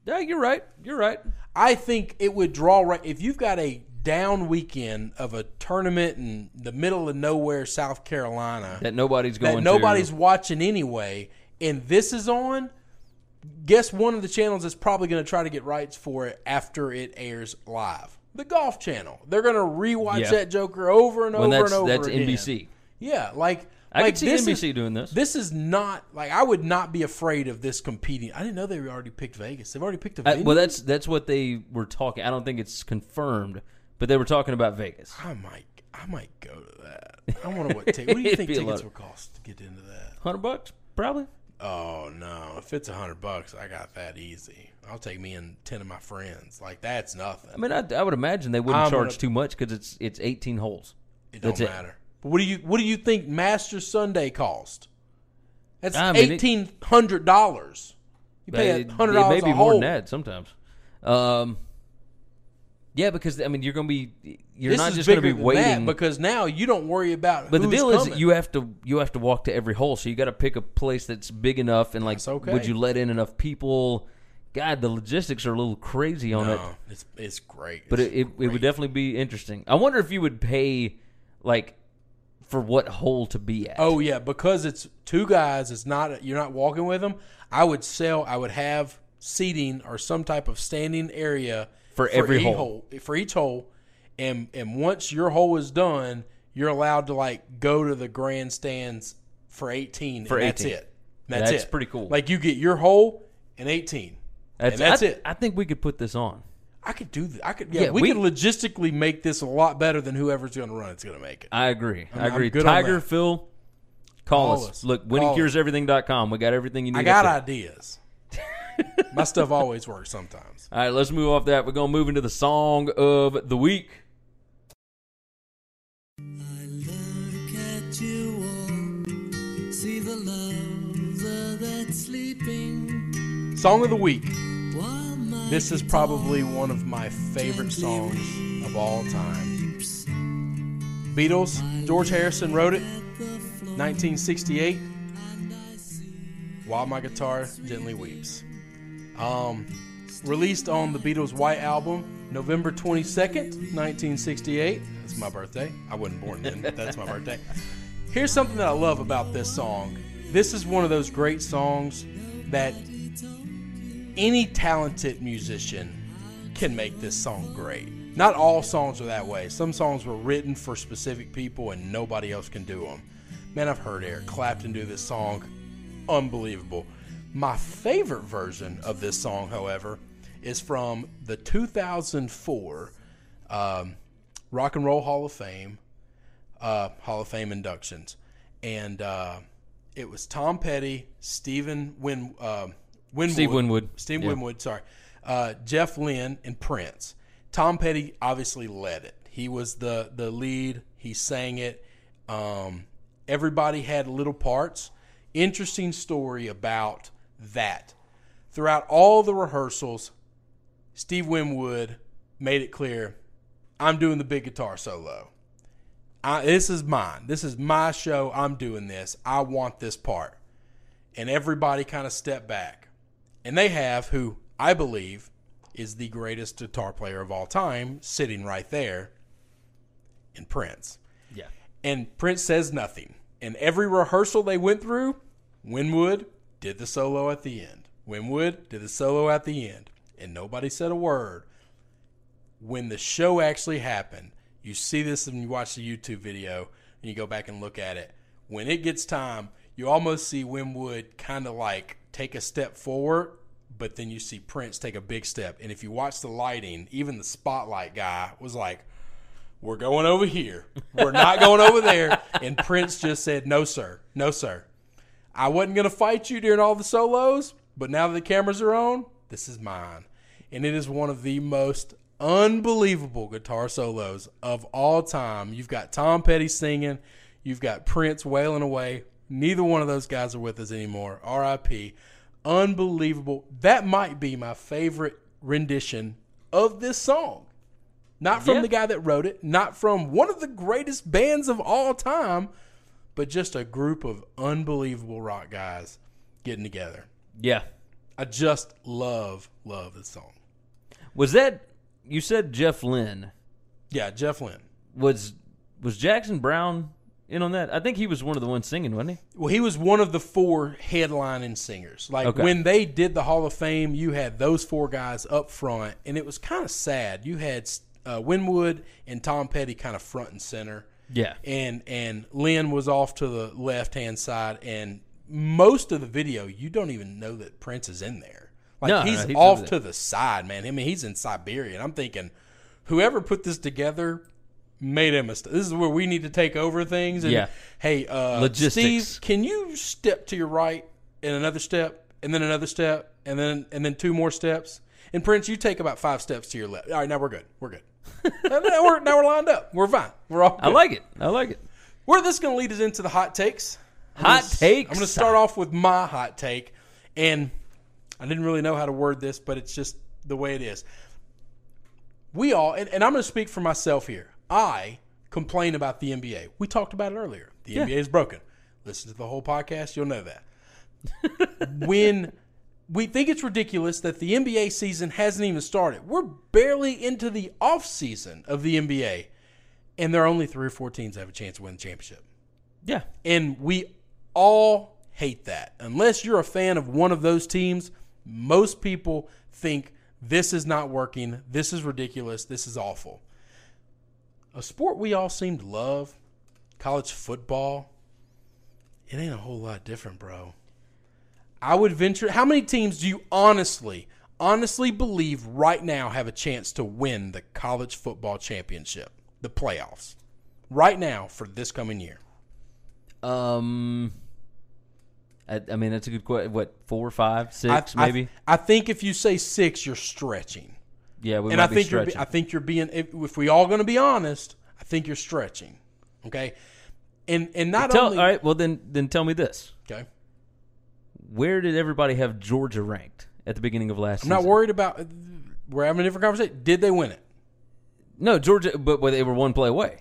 Yeah, you're right. You're right. I think it would draw right if you've got a down weekend of a tournament in the middle of nowhere, South Carolina, That nobody's going. To that nobody's To, watching anyway, and this is on. Guess one of the channels is probably going to try to get rights for it after it airs live. The Golf Channel. They're going to rewatch Yeah. that Joker over and when over and over that's again. NBC. Yeah, like I like could see NBC is- doing this. This is not like I would not be afraid of this competing. I didn't know they already picked Vegas. They've already picked a I, venue. well, that's that's what they were talking. I don't think it's confirmed, but they were talking about Vegas. I might, I might go to that. I wonder what. (laughs) T- what do you think tickets would cost to get into that? Hundred bucks, probably. Oh no! If it's a hundred bucks, I got that easy. I'll take me and ten of my friends. Like that's nothing. I mean, I, I would imagine they wouldn't I'm charge gonna- too much because it's it's 18 holes. it don't that's it. matter. But what do you What do you think Masters Sunday cost? That's I mean, it- eighteen hundred dollars. You pay It- hundred it dollars may be more hole. than that sometimes. Um, yeah, because I mean, you're going to be you're This not is just going to be waiting. because now you don't worry about. but the deal is coming. that you have to you have to walk to every hole, so you got to pick a place that's big enough and like, okay. would you let in enough people? God, the logistics are a little crazy on it. It's it's great. but It's it, it, it would definitely be interesting. I wonder if you would pay like for what hole to be at. Oh yeah, because it's two guys. It's not you're not walking with them. I would sell. I would have seating or some type of standing area For every each hole. For each hole, and and once your hole is done, you're allowed to like go to the grandstands for 18. For and that's it. That's, That's it. pretty cool. Like you get your hole and 18. that's, and that's I, it. I think we could put this on. I could do that. I could. Yeah, Yeah, we, we- could logistically make this a lot better than whoever's going to run. It's going to make it. I agree. I I'm agree. good Tiger. Phil, call, Call us. us. Look, winningcureseverything.com. We got everything you need. I got ideas. My stuff always works sometimes. (laughs) All right, let's move off that. We're going to move into the song of the week. Song of the week. This is probably one of my favorite songs of all time. Beatles, George Harrison wrote it, 1968. While my guitar gently weeps. Um, released on the Beatles' White Album, November 22nd, 1968. That's my birthday. I wasn't born then, but that's my birthday. Here's something that I love about this song. This is one of those great songs that any talented musician can make this song great. Not all songs are that way. Some songs were written for specific people and nobody else can do them. Man, I've heard Eric Clapton do this song. Unbelievable. My favorite version of this song, however, is from the 2004 um, Rock and Roll Hall of Fame uh, Hall of Fame inductions, and uh, it was Tom Petty, Stephen Win, uh, Winwood, Steve Winwood. Steve Yeah. Winwood, sorry, uh, Jeff Lynne, and Prince. Tom Petty obviously led it. He was the the lead. He sang it. Um, everybody had little parts. Interesting story about that. Throughout all the rehearsals, Steve Winwood made it clear, I'm doing the big guitar solo. I, this is mine. This is my show. I'm doing this. I want this part. And everybody kind of stepped back. And they have who I believe is the greatest guitar player of all time sitting right there in Prince. Yeah. And Prince says nothing. And every rehearsal they went through, Winwood did the solo at the end. Winwood did the solo at the end. And nobody said a word. When the show actually happened, you see this when you watch the YouTube video and you go back and look at it. When it gets time, you almost see Winwood kind of like take a step forward, but then you see Prince take a big step. And if you watch the lighting, even the spotlight guy was like, we're going over here. We're not (laughs) going over there. And Prince just said, no, sir. No, sir. I wasn't going to fight you during all the solos, but now that the cameras are on, this is mine. And it is one of the most unbelievable guitar solos of all time. You've got Tom Petty singing, you've got Prince wailing away. Neither one of those guys are with us anymore. RIP. Unbelievable. That might be my favorite rendition of this song. Not from Yeah. the guy that wrote it, not from one of the greatest bands of all time, but just a group of unbelievable rock guys getting together. Yeah. I just love, love this song. Was that you said Jeff Lynne? Yeah, Jeff Lynne. Was was Jackson Browne in on that? I think he was one of the ones singing, wasn't he? Well, he was one of the four headlining singers. Like Okay. when they did the Hall of Fame, you had those four guys up front, and it was kind of sad. You had uh, Winwood and Tom Petty kind of front and center. Yeah. and and Lynne was off to the left hand side, and most of the video you don't even know that Prince is in there. Like No, he's, no, he's off to the side, man. I mean, he's in Siberia, and I'm thinking, whoever put this together made a mistake. This is where we need to take over things. And, Yeah. Hey, uh, Logistics. Steve, can you step to your right and another step, and then another step, and then and then two more steps? And Prince, you take about five steps to your left. All right, now we're good. We're good. (laughs) now, we're, now we're lined up. We're fine. We're all. I like it. I like it. Where this going to lead us into the hot takes? I'm Hot gonna- takes. I'm going to start off with my hot take, and I didn't really know how to word this, but it's just the way it is. We all, and, and I'm going to speak for myself here. I complain about the NBA. We talked about it earlier. The NBA is broken. Listen to the whole podcast, you'll know that. (laughs) when we think it's ridiculous that the NBA season hasn't even started, we're barely into the off season of the NBA, and there are only three or four teams that have a chance to win the championship. Yeah. And we all hate that. Unless you're a fan of one of those teams, most people think this is not working, this is ridiculous, this is awful. A sport we all seem to love, college football, it ain't a whole lot different, bro. I would venture how many teams do you honestly, honestly believe right now have a chance to win the college football championship, the playoffs? Right now for this coming year. Um. I, I mean, that's a good question. What four, five, six, I- I- maybe? I, think if you say six, you're stretching, yeah, we and I think you're. I think you're being. If, if we all going to be honest, I think you're stretching. Okay, and and not tell, only. all right. Well, then, then tell me this: Okay, Where did everybody have Georgia ranked at the beginning of last? Season? I'm not worried about. We're having a different conversation. Did they win it? No, Georgia, but, but they were one play away.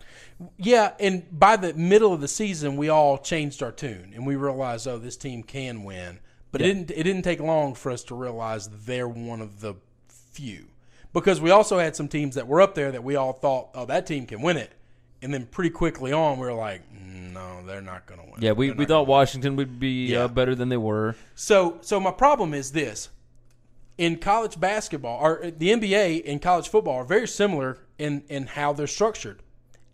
Yeah, and by the middle of the season, we all changed our tune, and we realized, oh, this team can win. But it didn't. It didn't take long for us to realize they're one of the few, because we also had some teams that were up there that we all thought, oh, that team can win it, and then pretty quickly on, we were like, "Mm, no, they're not going to win. Yeah, we, They're we thought gonna win." Washington would be Yeah. uh, better than they were. So, so my problem is this: in college basketball or the NBA and college football are very similar in in how they're structured.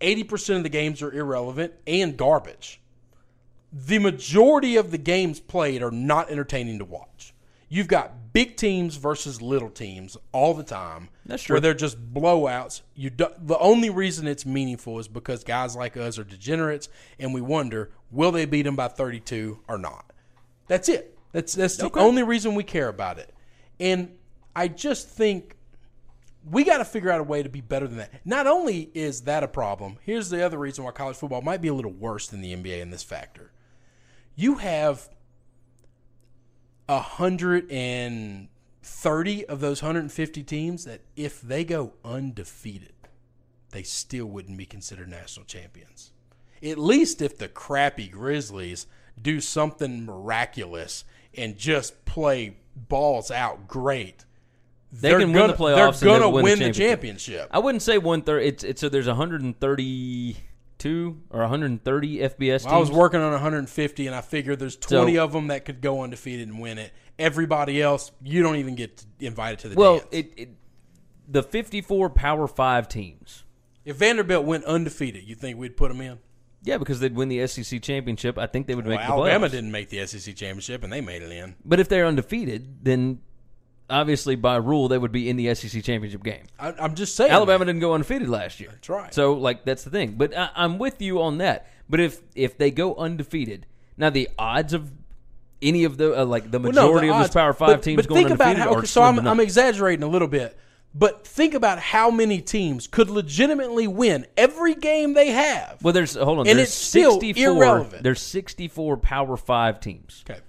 Eighty percent of the games are irrelevant and garbage. The majority of the games played are not entertaining to watch. You've got big teams versus little teams all the time. That's true. Where they're just blowouts. You do, the only reason it's meaningful is because guys like us are degenerates, and we wonder will they beat them by 32 or not. That's it. That's that's the only reason we care about it. And I just think we got to figure out a way to be better than that. Not only is that a problem, here's the other reason why college football might be a little worse than the NBA in this factor. You have a hundred and thirty of those 150 teams that if they go undefeated, they still wouldn't be considered national champions. At least if the crappy Grizzlies do something miraculous and just play balls out great, They they're can gonna, the playoffs They're gonna they'll win win, the the championship. championship. I wouldn't say one third. It's, it's so there's 132 or 130 FBS teams. I was working on 150, and I figured there's 20 So- of them that could go undefeated and win it. Everybody else, you don't even get invited to the Well, it, it the 54 Power Five teams. if Vanderbilt went undefeated, you think we'd put them in? Yeah, because they'd win the SEC championship. I think they would Well, make the Alabama playoffs. didn't make the SEC championship, and they made it in. But if they're undefeated, then obviously by rule they would be in the SEC championship game. I, I'm just saying. Alabama didn't go undefeated last year. That's right. So like that's the thing. But I, I'm with you on that. But if if they go undefeated, now the odds of any of the uh, like the Well, no, majority the of those odds- Power Five but, teams but going undefeated how. are so I'm, I'm exaggerating a little bit, but think about how many teams could legitimately win every game they have. well, there's hold on. and it's still irrelevant. There's 64 Power Five teams. okay.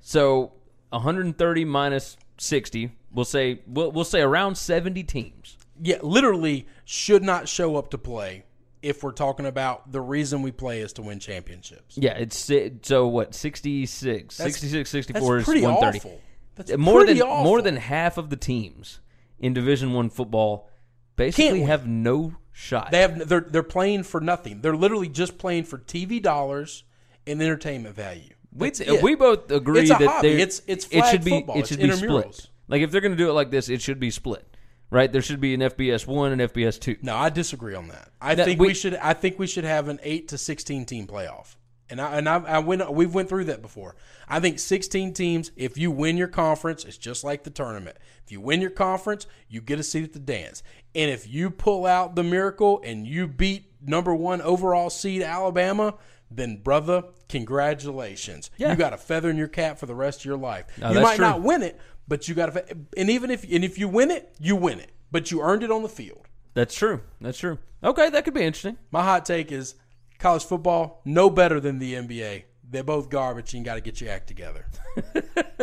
So 130 minus 60, we'll say we'll, we'll say around 70 teams. Yeah, literally should not show up to play if we're talking about the reason we play is to win championships. Yeah, it's so what 66, That's- 66, 64 That's is pretty 130. awful. That's uh, more pretty than awful. more than half of the teams in Division One football basically have no shot. They have they're they're playing for nothing. They're literally just playing for TV dollars and entertainment value. We, we both agree It's a that hobby. It's- it's it flag should be football. it It's should be split. Like if they're going to do it like this, it should be split. Right? There should be an FBS one and FBS two. No, I disagree on that. I That think we- we, should. I think we should have an eight to sixteen team playoff. And I and I, I went. We've went through that before. I think sixteen teams. If you win your conference, it's just like the tournament. If you win your conference, you get a seat at the dance. And if you pull out the miracle and you beat number one overall seed Alabama, then brother, congratulations. Yeah. You got a feather in your cap for the rest of your life. No, you might true. not win it, but you got to. And even if and if you win it, you win it. But you earned it on the field. That's true. That's true. Okay, that could be interesting. My hot take is college football no better than the NBA. They're both garbage. and You got to get your act together. (laughs)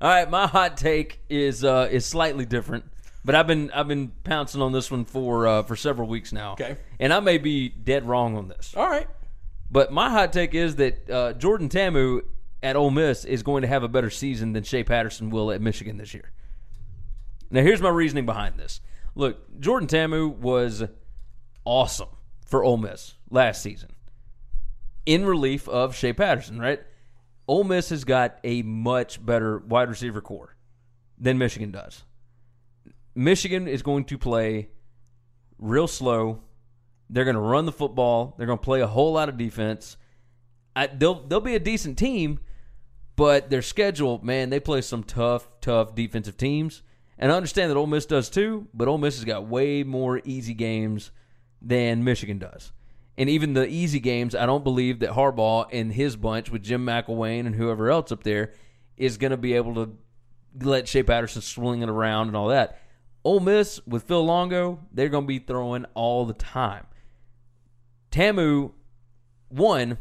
All right, my hot take is uh, is slightly different, but I've been I've been pouncing on this one for uh, for several weeks now. Okay. and I may be dead wrong on this, All right. But my hot take is that uh, Jordan Ta'amu at Ole Miss is going to have a better season than Shea Patterson will at Michigan this year. Now, here's my reasoning behind this. Look, Jordan Ta'amu was awesome for Ole Miss last season, in relief of Shea Patterson. Right? Ole Miss has got a much better wide receiver corps than Michigan does. Michigan is going to play real slow. They're going to run the football. They're going to play a whole lot of defense. I, they'll they'll be a decent team, but their schedule, man, they play some tough, tough defensive teams. And I understand that Ole Miss does too, but Ole Miss has got way more easy games than Michigan does. And even the easy games, I don't believe that Harbaugh and his bunch with Jim McElwain and whoever else up there is going to be able to let Shea Patterson swing it around and all that. Ole Miss with Phil Longo, they're going to be throwing all the time. Ta'amu, one,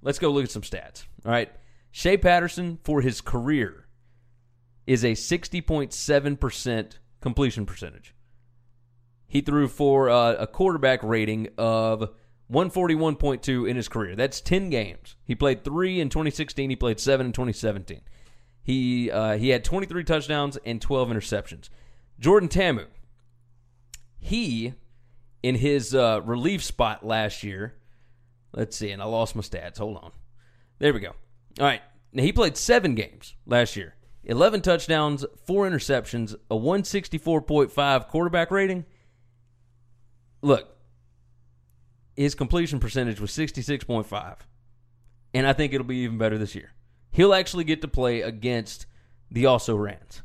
let's go look at some stats. All right. Shea Patterson for his career is a 60.7% completion percentage. He threw for uh, a quarterback rating of 141.2 in his career. That's 10 games. He played three in 2016. He played seven in 2017. He uh, he had 23 touchdowns and 12 interceptions. Jordan Ta'amu, he in his uh, relief spot last year. Let's see, and I lost my stats. Hold on. There we go. All right. Now he played seven games last year. 11 touchdowns, four interceptions, a 164.5 quarterback rating. Look, his completion percentage was 66.5. And I think it'll be even better this year. He'll actually get to play against the also Rans,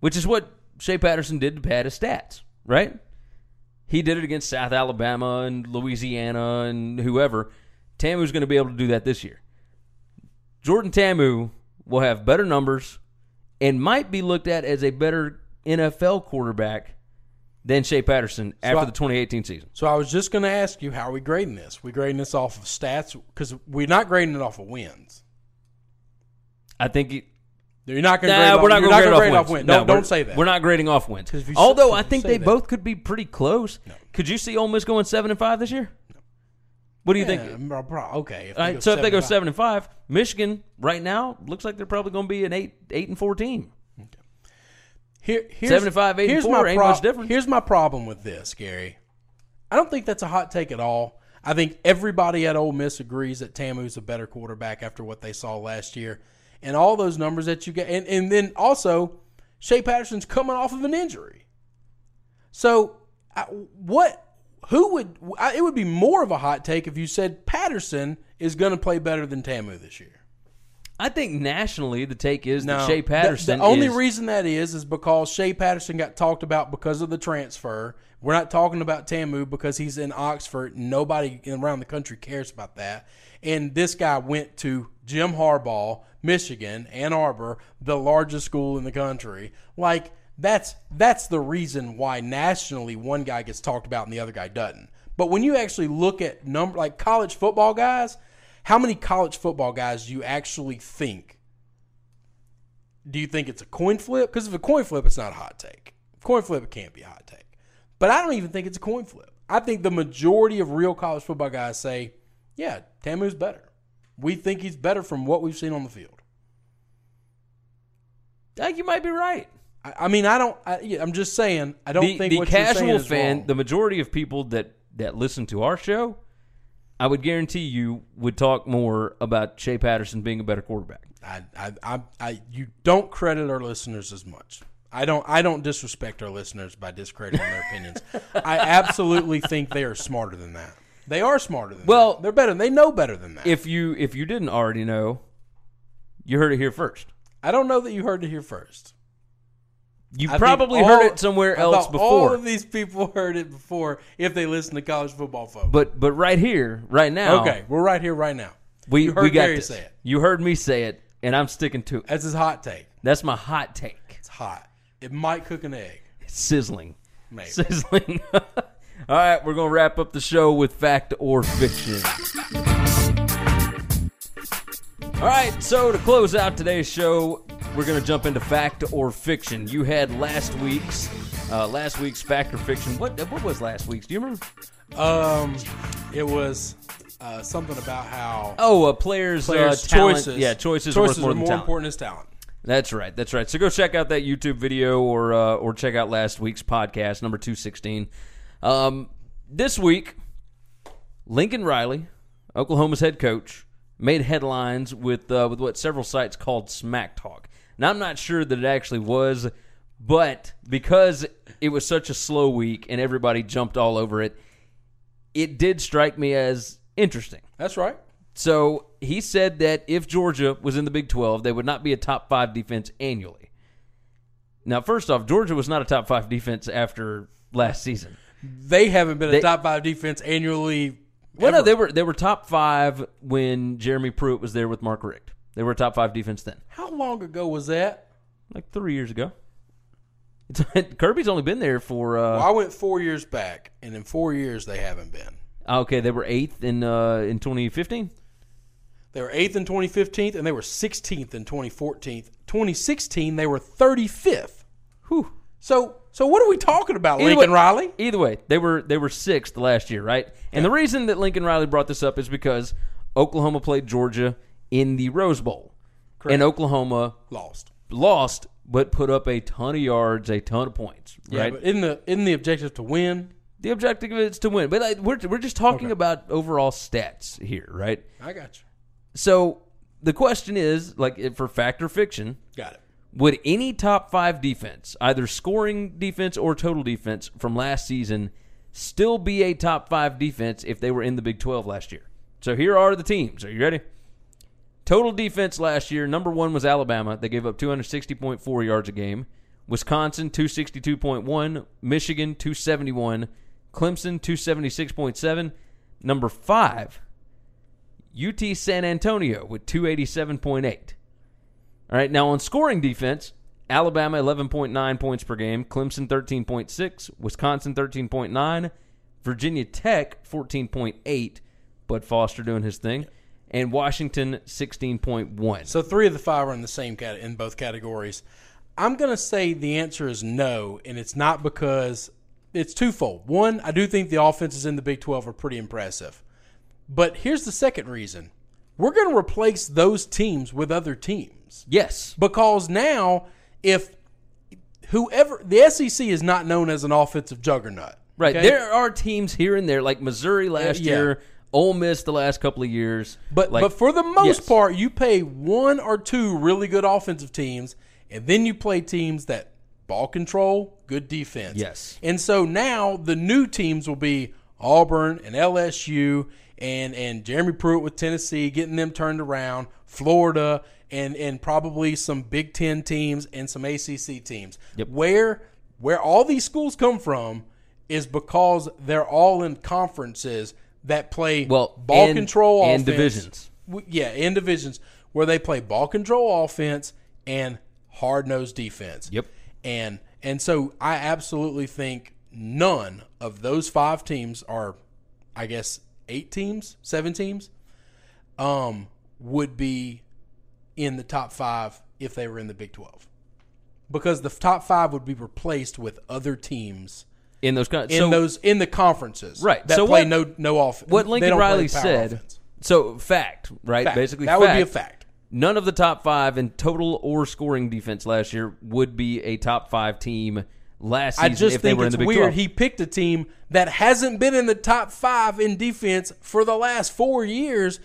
which is what Shea Patterson did to pad his stats, right? He did it against South Alabama and Louisiana and whoever. Ta'amu's going to be able to do that this year. Jordan Ta'amu will have better numbers and might be looked at as a better NFL quarterback than Shea Patterson after I- the 2018 season. So I was just going to ask you, how are we grading this? We grading this off of stats because we're not grading it off of wins. I think You're not going to Nah, grade, we're not you're to not grade gonna off grade wins. off wins. No, Don't, don't say that. We're not grading off wins. 'Cause if you say- Although I think they that- both could be pretty close. Could you see Ole Miss going seven and five this year? What do you Yeah, think? bro, bro, okay. All right, so if they go seven and five, Michigan right now looks like they're probably going to be an eight eight and four team. Here, here's, Seven and five, eight and here's four, my ain't much different. Here's my problem with this, Gary. I don't think that's a hot take at all. I think everybody at Ole Miss agrees that Ta'amu's a better quarterback after what they saw last year, and all those numbers that you get, and, and then also Shea Patterson's coming off of an injury. So, I, what? Who would? I, it would be more of a hot take if you said Patterson is going to play better than Ta'amu this year. I think nationally the take is No, that Shea the- Patterson. The, only is- reason that is is because Shea Patterson got talked about because of the transfer. We're not talking about Ta'amu because he's in Oxford. Nobody around the country cares about that. And this guy went to Jim Harbaugh, Michigan, Ann Arbor, the largest school in the country. Like that's that's the reason why nationally one guy gets talked about and the other guy doesn't. But when you actually look at number like college football guys, how many college football guys do you actually think do you think it's a coin flip? Because if a coin flip, it's not a hot take. Coin flip, it can't be a hot take. But I don't even think it's a coin flip. I think the majority of real college football guys say, yeah, Ta'amu's better. We think he's better from what we've seen on the field. I think you might be right. I, I mean, I don't. I, I'm just saying. I don't the think the what you're saying casual fan, the majority of people that that listen to our show, I would guarantee you would talk more about Shea Patterson being a better quarterback. I, I, I, I, you don't credit our listeners as much. I don't. I don't disrespect our listeners by discrediting their opinions. (laughs) I absolutely think they are smarter than that. They are smarter than Well, that. They're better. They know better than that. If you if you didn't already know, you heard it here first. I don't know that you heard it here first. You I probably all- heard it somewhere I else thought All before. of these people (laughs) heard it before if they listen to college football folks. but but right here, right now, okay, we're right here, right now. we you heard we got Gary this. say it. You heard me say it, and I'm sticking to it. That's his hot take. That's my hot take. It's hot. It might cook an egg. It's sizzling, Maybe. sizzling. (laughs) All right, we're gonna wrap up the show with fact or fiction. All right, so to close out today's show, we're going to jump into fact or fiction. You had last week's uh, last week's fact or fiction. What what was last week's? Do you remember? Um, it was uh, something about how Oh, uh, players, players' uh, talent. choices, Yeah, choices, choices are worth more are than more talent. important as talent. That's right. That's right. So go check out that YouTube video or uh, or check out last week's podcast, number two sixteen. Um, this week, Lincoln Riley, Oklahoma's head coach, made headlines with uh, with what several sites called smack talk. Now I'm not sure that it actually was, but because it was such a slow week and everybody jumped all over it, it did strike me as interesting. That's right. So he said that if Georgia was in the Big 12, they would not be a top five defense annually. Now, first off, Georgia was not a top five defense after last season. They haven't been They- a top five defense annually. Well, no, ever. they were they were top five when Jeremy Pruitt was there with Mark Richt. They were a top five defense then, How long ago was that? like three years ago. It's, (laughs) Kirby's only been there for uh, Well, I went four years back, and in four years they haven't been. okay. They were eighth in uh, in 2015. They were eighth in 2015, and they were 16th in 2014. 2016, they were 35th. Whew. So, so what are we talking about, Either Lincoln way- Riley? Either way, they were they were sixth last year, right? And the reason that Lincoln Riley brought this up is because Oklahoma played Georgia in the Rose Bowl, and Oklahoma Lost. lost, but put up a ton of yards, a ton of points, Yeah, right? in the in the objective to win, the objective is to win, but like, we're we're just talking about overall stats here, right? I got you. So the question is, like, for fact or fiction, Got it. Would any top five defense, either scoring defense or total defense from last season, still be a top five defense if they were in the Big 12 last year? So here are the teams. Are you ready? Total defense last year, number one was Alabama. They gave up 260.4 yards a game. Wisconsin, 262.1. Michigan, 271. Clemson, 276.7. Number five, UT San Antonio with 287.8. All right, now on scoring defense, Alabama 11.9 points per game, Clemson 13.6, Wisconsin 13.9, Virginia Tech 14.8, Bud Foster doing his thing, and Washington 16.1. So three of the five are in the same cat in both categories. I'm going to say the answer is no, and it's not because it's twofold. One, I do think the offenses in the Big 12 are pretty impressive. But here's the second reason. We're going to replace those teams with other teams. Yes. Because now, if whoever the SEC is not known as an offensive juggernaut, Right. okay? There are teams here and there, like Missouri uh, last yeah. year, Ole Miss the last couple of years. But like, but for the most yes. part, you pay one or two really good offensive teams, and then you play teams that ball control, good defense. Yes. And so now the new teams will be Auburn and LSU and and Jeremy Pruitt with Tennessee, getting them turned around, Florida, and and probably some Big Ten teams and some ACC teams. Yep. Where where all these schools come from is because they're all in conferences that play Well, ball and- control and offense. divisions. Yeah, in divisions where they play ball control offense and hard nosed defense. Yep. And and so I absolutely think none of those five teams are, I guess, eight teams, seven teams, um, would be in the top five if they were in the Big Twelve, because the top five would be replaced with other teams in those con- in so those in the conferences, Right. That So play what- no no offense. what Lincoln Riley said. offense. So fact, right? Fact. Basically, that would be a fact. None of the top five in total or scoring defense last year would be a top five team last I season just if they think were in it's the Big weird. 12. He picked a team that hasn't been in the top five in defense for the last four years,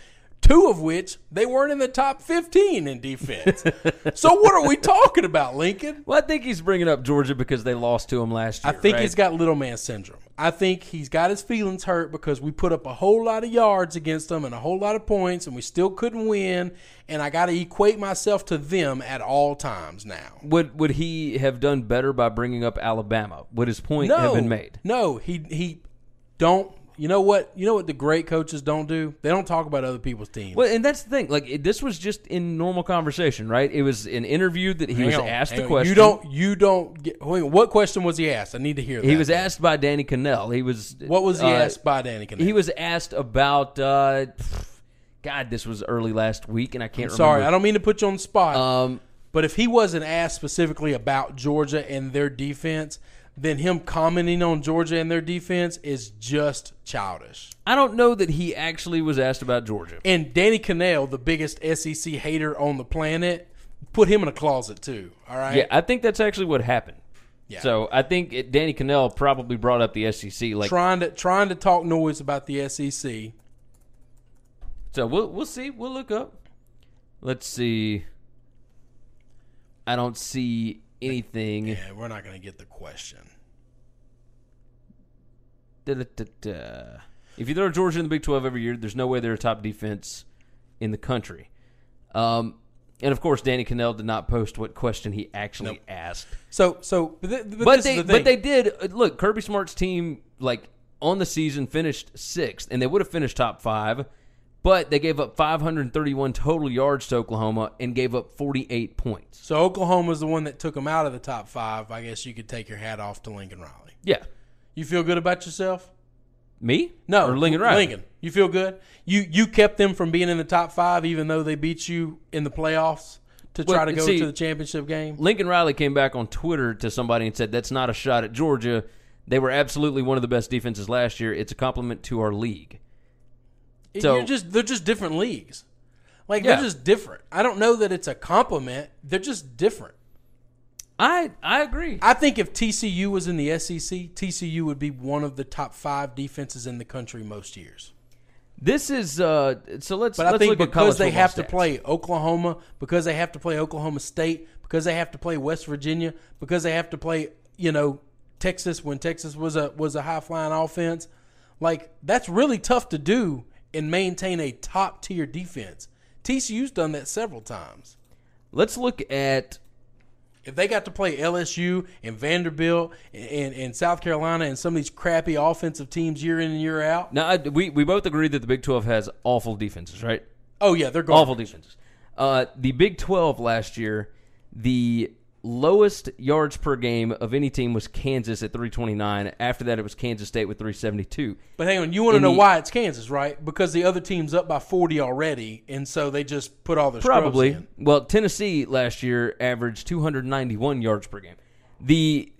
two of which they weren't in the top 15 in defense. (laughs) so what are we talking about, Lincoln? well, I think he's bringing up Georgia because they lost to him last year. I think right? he's got little man syndrome. I think he's got his feelings hurt because we put up a whole lot of yards against them and a whole lot of points, and we still couldn't win. And I got to equate myself to them at all times now. Would would he have done better by bringing up Alabama? Would his point no, have been made? No, he he don't. You know what? You know what the great coaches don't do? They don't talk about other people's teams. Well, and that's the thing. Like it, this was just in normal conversation, right? It was an interview that he Hang was on, asked a question. You don't. You don't. Get, wait, what question was he asked? I need to hear. That. He was asked by Danny Kanell. He was. What was he uh, asked by Danny? Kanell? He was asked about. Uh, God, this was early last week, and I can't. Sorry. I don't mean to put you on the spot. Um, but if he wasn't asked specifically about Georgia and their defense, then him commenting on Georgia and their defense is just childish. I don't know that he actually was asked about Georgia. And Danny Kanell, the biggest SEC hater on the planet, put him in a closet too. All right. Yeah, I think that's actually what happened. Yeah. So I think it, Danny Kanell probably brought up the SEC. Like, trying to trying to talk noise about the SEC. so we'll we'll see. We'll look up. Let's see. I don't see anything. Yeah, we're not going to get the question. Da-da-da-da. If you throw Georgia in the Big 12 every year, there's no way they're a top defense in the country. Um, and of course, Danny Kanell did not post what question he actually asked. So so, but, th- but, But this they, is the but they did uh, look. Kirby Smart's team, like on the season, finished sixth, and they would have finished top five, but they gave up 531 total yards to Oklahoma and gave up 48 points. So Oklahoma's the one that took them out of the top five. I guess you could take your hat off to Lincoln Riley. Yeah, You feel good about yourself? me? No, or Lincoln Riley? Lincoln, you feel good? You you kept them from being in the top five, even though they beat you in the playoffs to try Well, to go see- to the championship game. Lincoln Riley came back on Twitter to somebody and said, "That's not a shot at Georgia. They were absolutely one of the best defenses last year. It's a compliment to our league." So- You're just they're just different leagues. Like Yeah. they're just different. I don't know that it's a compliment. They're just different. I I agree. I think if TCU was in the SEC, TCU would be one of the top five defenses in the country most years. This is uh. So let's But I let's think look at because college they football have to stats. play Oklahoma, because they have to play Oklahoma State, because they have to play West Virginia, because they have to play, you know, Texas when Texas was a was a high flying offense, like that's really tough to do and maintain a top tier defense. TCU's done that several times. Let's look at If they got to play LSU and Vanderbilt and, and South Carolina and some of these crappy offensive teams year in and year out, now. I, we we both agree that the Big Twelve has awful defenses, right? oh yeah, they're garbage. Awful defenses. Uh, the Big Twelve last year, the lowest yards per game of any team was Kansas at 329. After that, it was Kansas State with 372. But hang on, you want to know the- why it's Kansas, right? Because the other team's up by 40 already, and so they just put all their Probably. in. Well, Tennessee last year averaged 291 yards per game. The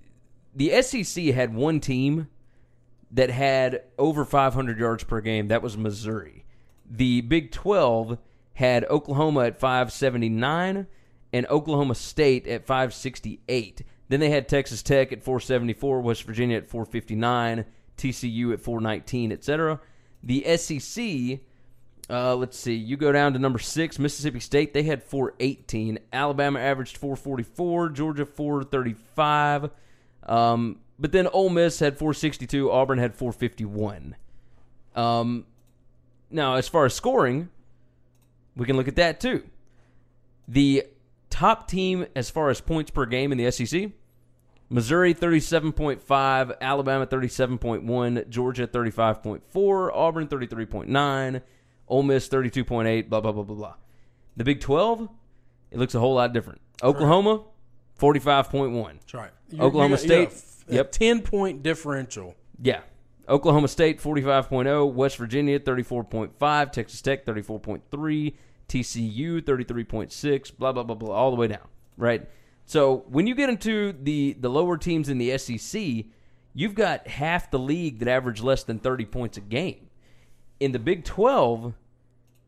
the SEC had one team that had over 500 yards per game. That was Missouri. The Big 12 had Oklahoma at 579 and Oklahoma State at 568. Then they had Texas Tech at 474, West Virginia at 459, TCU at 419, etc. The SEC uh, let's see. You go down to number six, Mississippi State. They had 418. Alabama averaged 444. Georgia 435. Um, but then Ole Miss had 462. Auburn had 451. Um, now, as far as scoring, we can look at that too. The top team as far as points per game in the SEC Missouri 37.5, Alabama 37.1, Georgia 35.4, Auburn 33.9, Ole Miss 32.8, blah, blah, blah, blah, blah. The Big 12, it looks a whole lot different. Oklahoma 45.1. That's right. Oklahoma State, a yep. ten point differential. Yeah. Oklahoma State 45.0, West Virginia 34.5, Texas Tech 34.3, TCU 33.6, blah blah blah blah all the way down, right? So, when you get into the the lower teams in the SEC, you've got half the league that average less than 30 points a game. In the Big 12,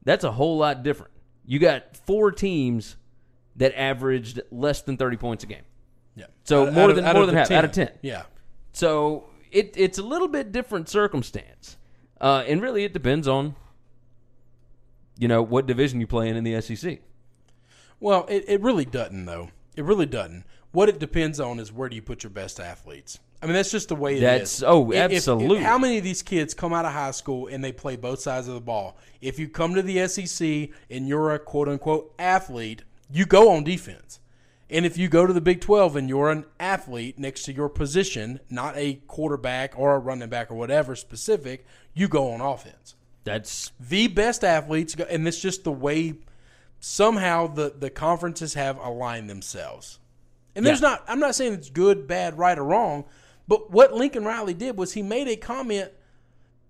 that's a whole lot different. You got four teams that averaged less than 30 points a game. Yeah. So Out- more out than- out more of than half, out of 10. Yeah. So it it's a little bit different circumstance, uh, and really it depends on you know what division you play in in the SEC. Well, it, it really doesn't though. It really doesn't. What it depends on is where do you put your best athletes. I mean, that's just the way it is. That's- oh, If- if- if- absolutely. how many of these kids come out of high school and they play both sides of the ball? If you come to the SEC and you're a quote unquote athlete, you go on defense. And if you go to the Big 12 and you're an athlete next to your position, not a quarterback or a running back or whatever specific, you go on offense That's the best athletes, go, and it's just the way somehow the, the conferences have aligned themselves. And there's Yeah. not, I'm not saying it's good, bad, right, or wrong, but what Lincoln Riley did was he made a comment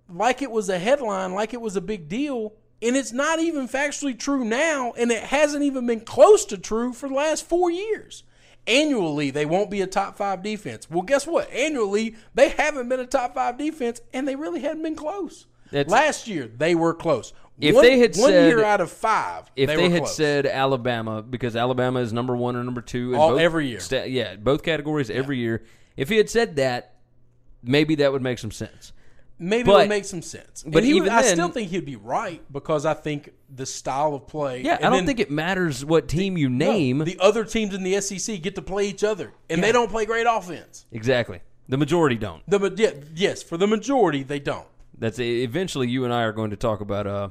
like it was a headline, like it was a big deal, and it's not even factually true now, and it hasn't even been close to true for the last four years. Annually, they won't be a top five defense. Well, guess what? Annually, they haven't been a top five defense, and they really hadn't been close. That's- Last year, they were close. If one, they had one said- year out of five, if they, were had close. said Alabama because Alabama is number one or number two in All- both, every year. sta- yeah, both categories every year. If he had said that, maybe that would make some sense. maybe it would make some sense. but he would- even I then- still think he'd be right because I think the style of play. Yeah, and I don't then- think it matters what team you no, name. the other teams in the SEC get to play each other, and they don't play great offense. exactly. The majority don't. The yeah, yes, for the majority, they don't. That's eventually you and I are going to talk about uh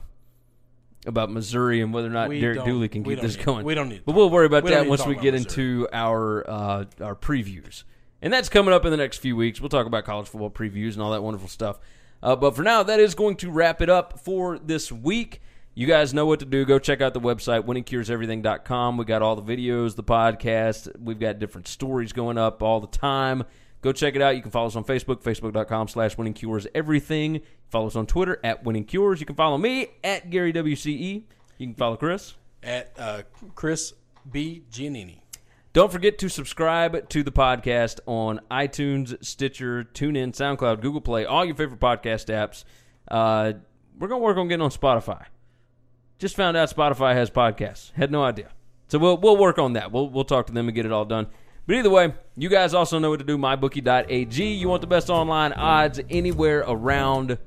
about Missouri and whether or not We Derek Dooley can keep this need- going. we don't need But we'll worry about we that once we get into our uh, our previews, and that's coming up in the next few weeks. We'll talk about college football previews and all that wonderful stuff. Uh, but for now, that is going to wrap it up for this week. You guys know what to do. Go check out the website, winningcureseverything.com. We got all the videos, the podcast. We've got different stories going up all the time. Go check it out. You can follow us on Facebook, facebook.com slash winningcureseverything. Follow us on Twitter at winningcures. You can follow me at Gary WCE. You can follow Chris. At uh, Chris B. Giannini. Don't forget to subscribe to the podcast on iTunes, Stitcher, TuneIn, SoundCloud, Google Play, all your favorite podcast apps. Uh, we're going to work on getting on Spotify. Just found out Spotify has podcasts. Had no idea. So we'll we'll work on that. We'll we'll talk to them and get it all done. But either way, you guys also know what to do. MyBookie.ag. You want the best online odds anywhere around.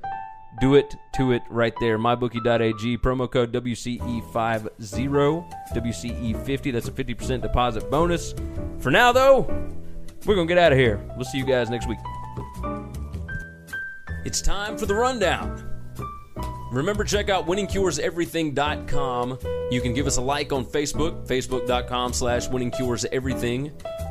Do it to it right there. MyBookie.ag. Promo code E WCE50. WCE50. That's a 50% deposit bonus. For now, though, we're going to get out of here. We'll see you guys next week. It's time for the rundown. Remember, check out winningcureseverything.com. You can give us a like on Facebook, facebook.com slash winningcureseverything.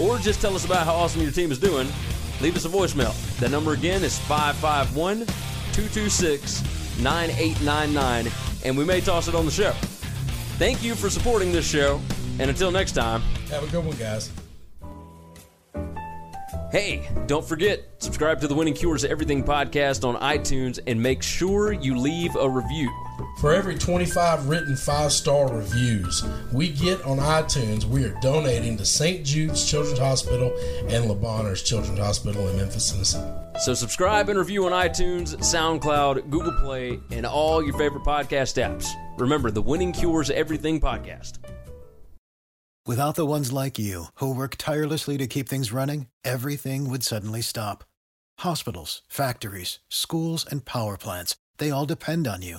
or just tell us about how awesome your team is doing, leave us a voicemail. That number again is 551 226 9899, and we may toss it on the show. Thank you for supporting this show, and until next time, Have a good one, guys. Hey, don't forget, subscribe to the Winning Cures Everything podcast on iTunes and make sure you leave a review. For every 25 written five star reviews we get on iTunes, we are donating to St. Jude's Children's Hospital and Le Bonheur's Children's Hospital in Memphis, Tennessee. So subscribe and review on iTunes, SoundCloud, Google Play, and all your favorite podcast apps. Remember, the Winning Cures Everything podcast. Without the ones like you, who work tirelessly to keep things running, everything would suddenly stop. Hospitals, factories, schools, and power plants, they all depend on you.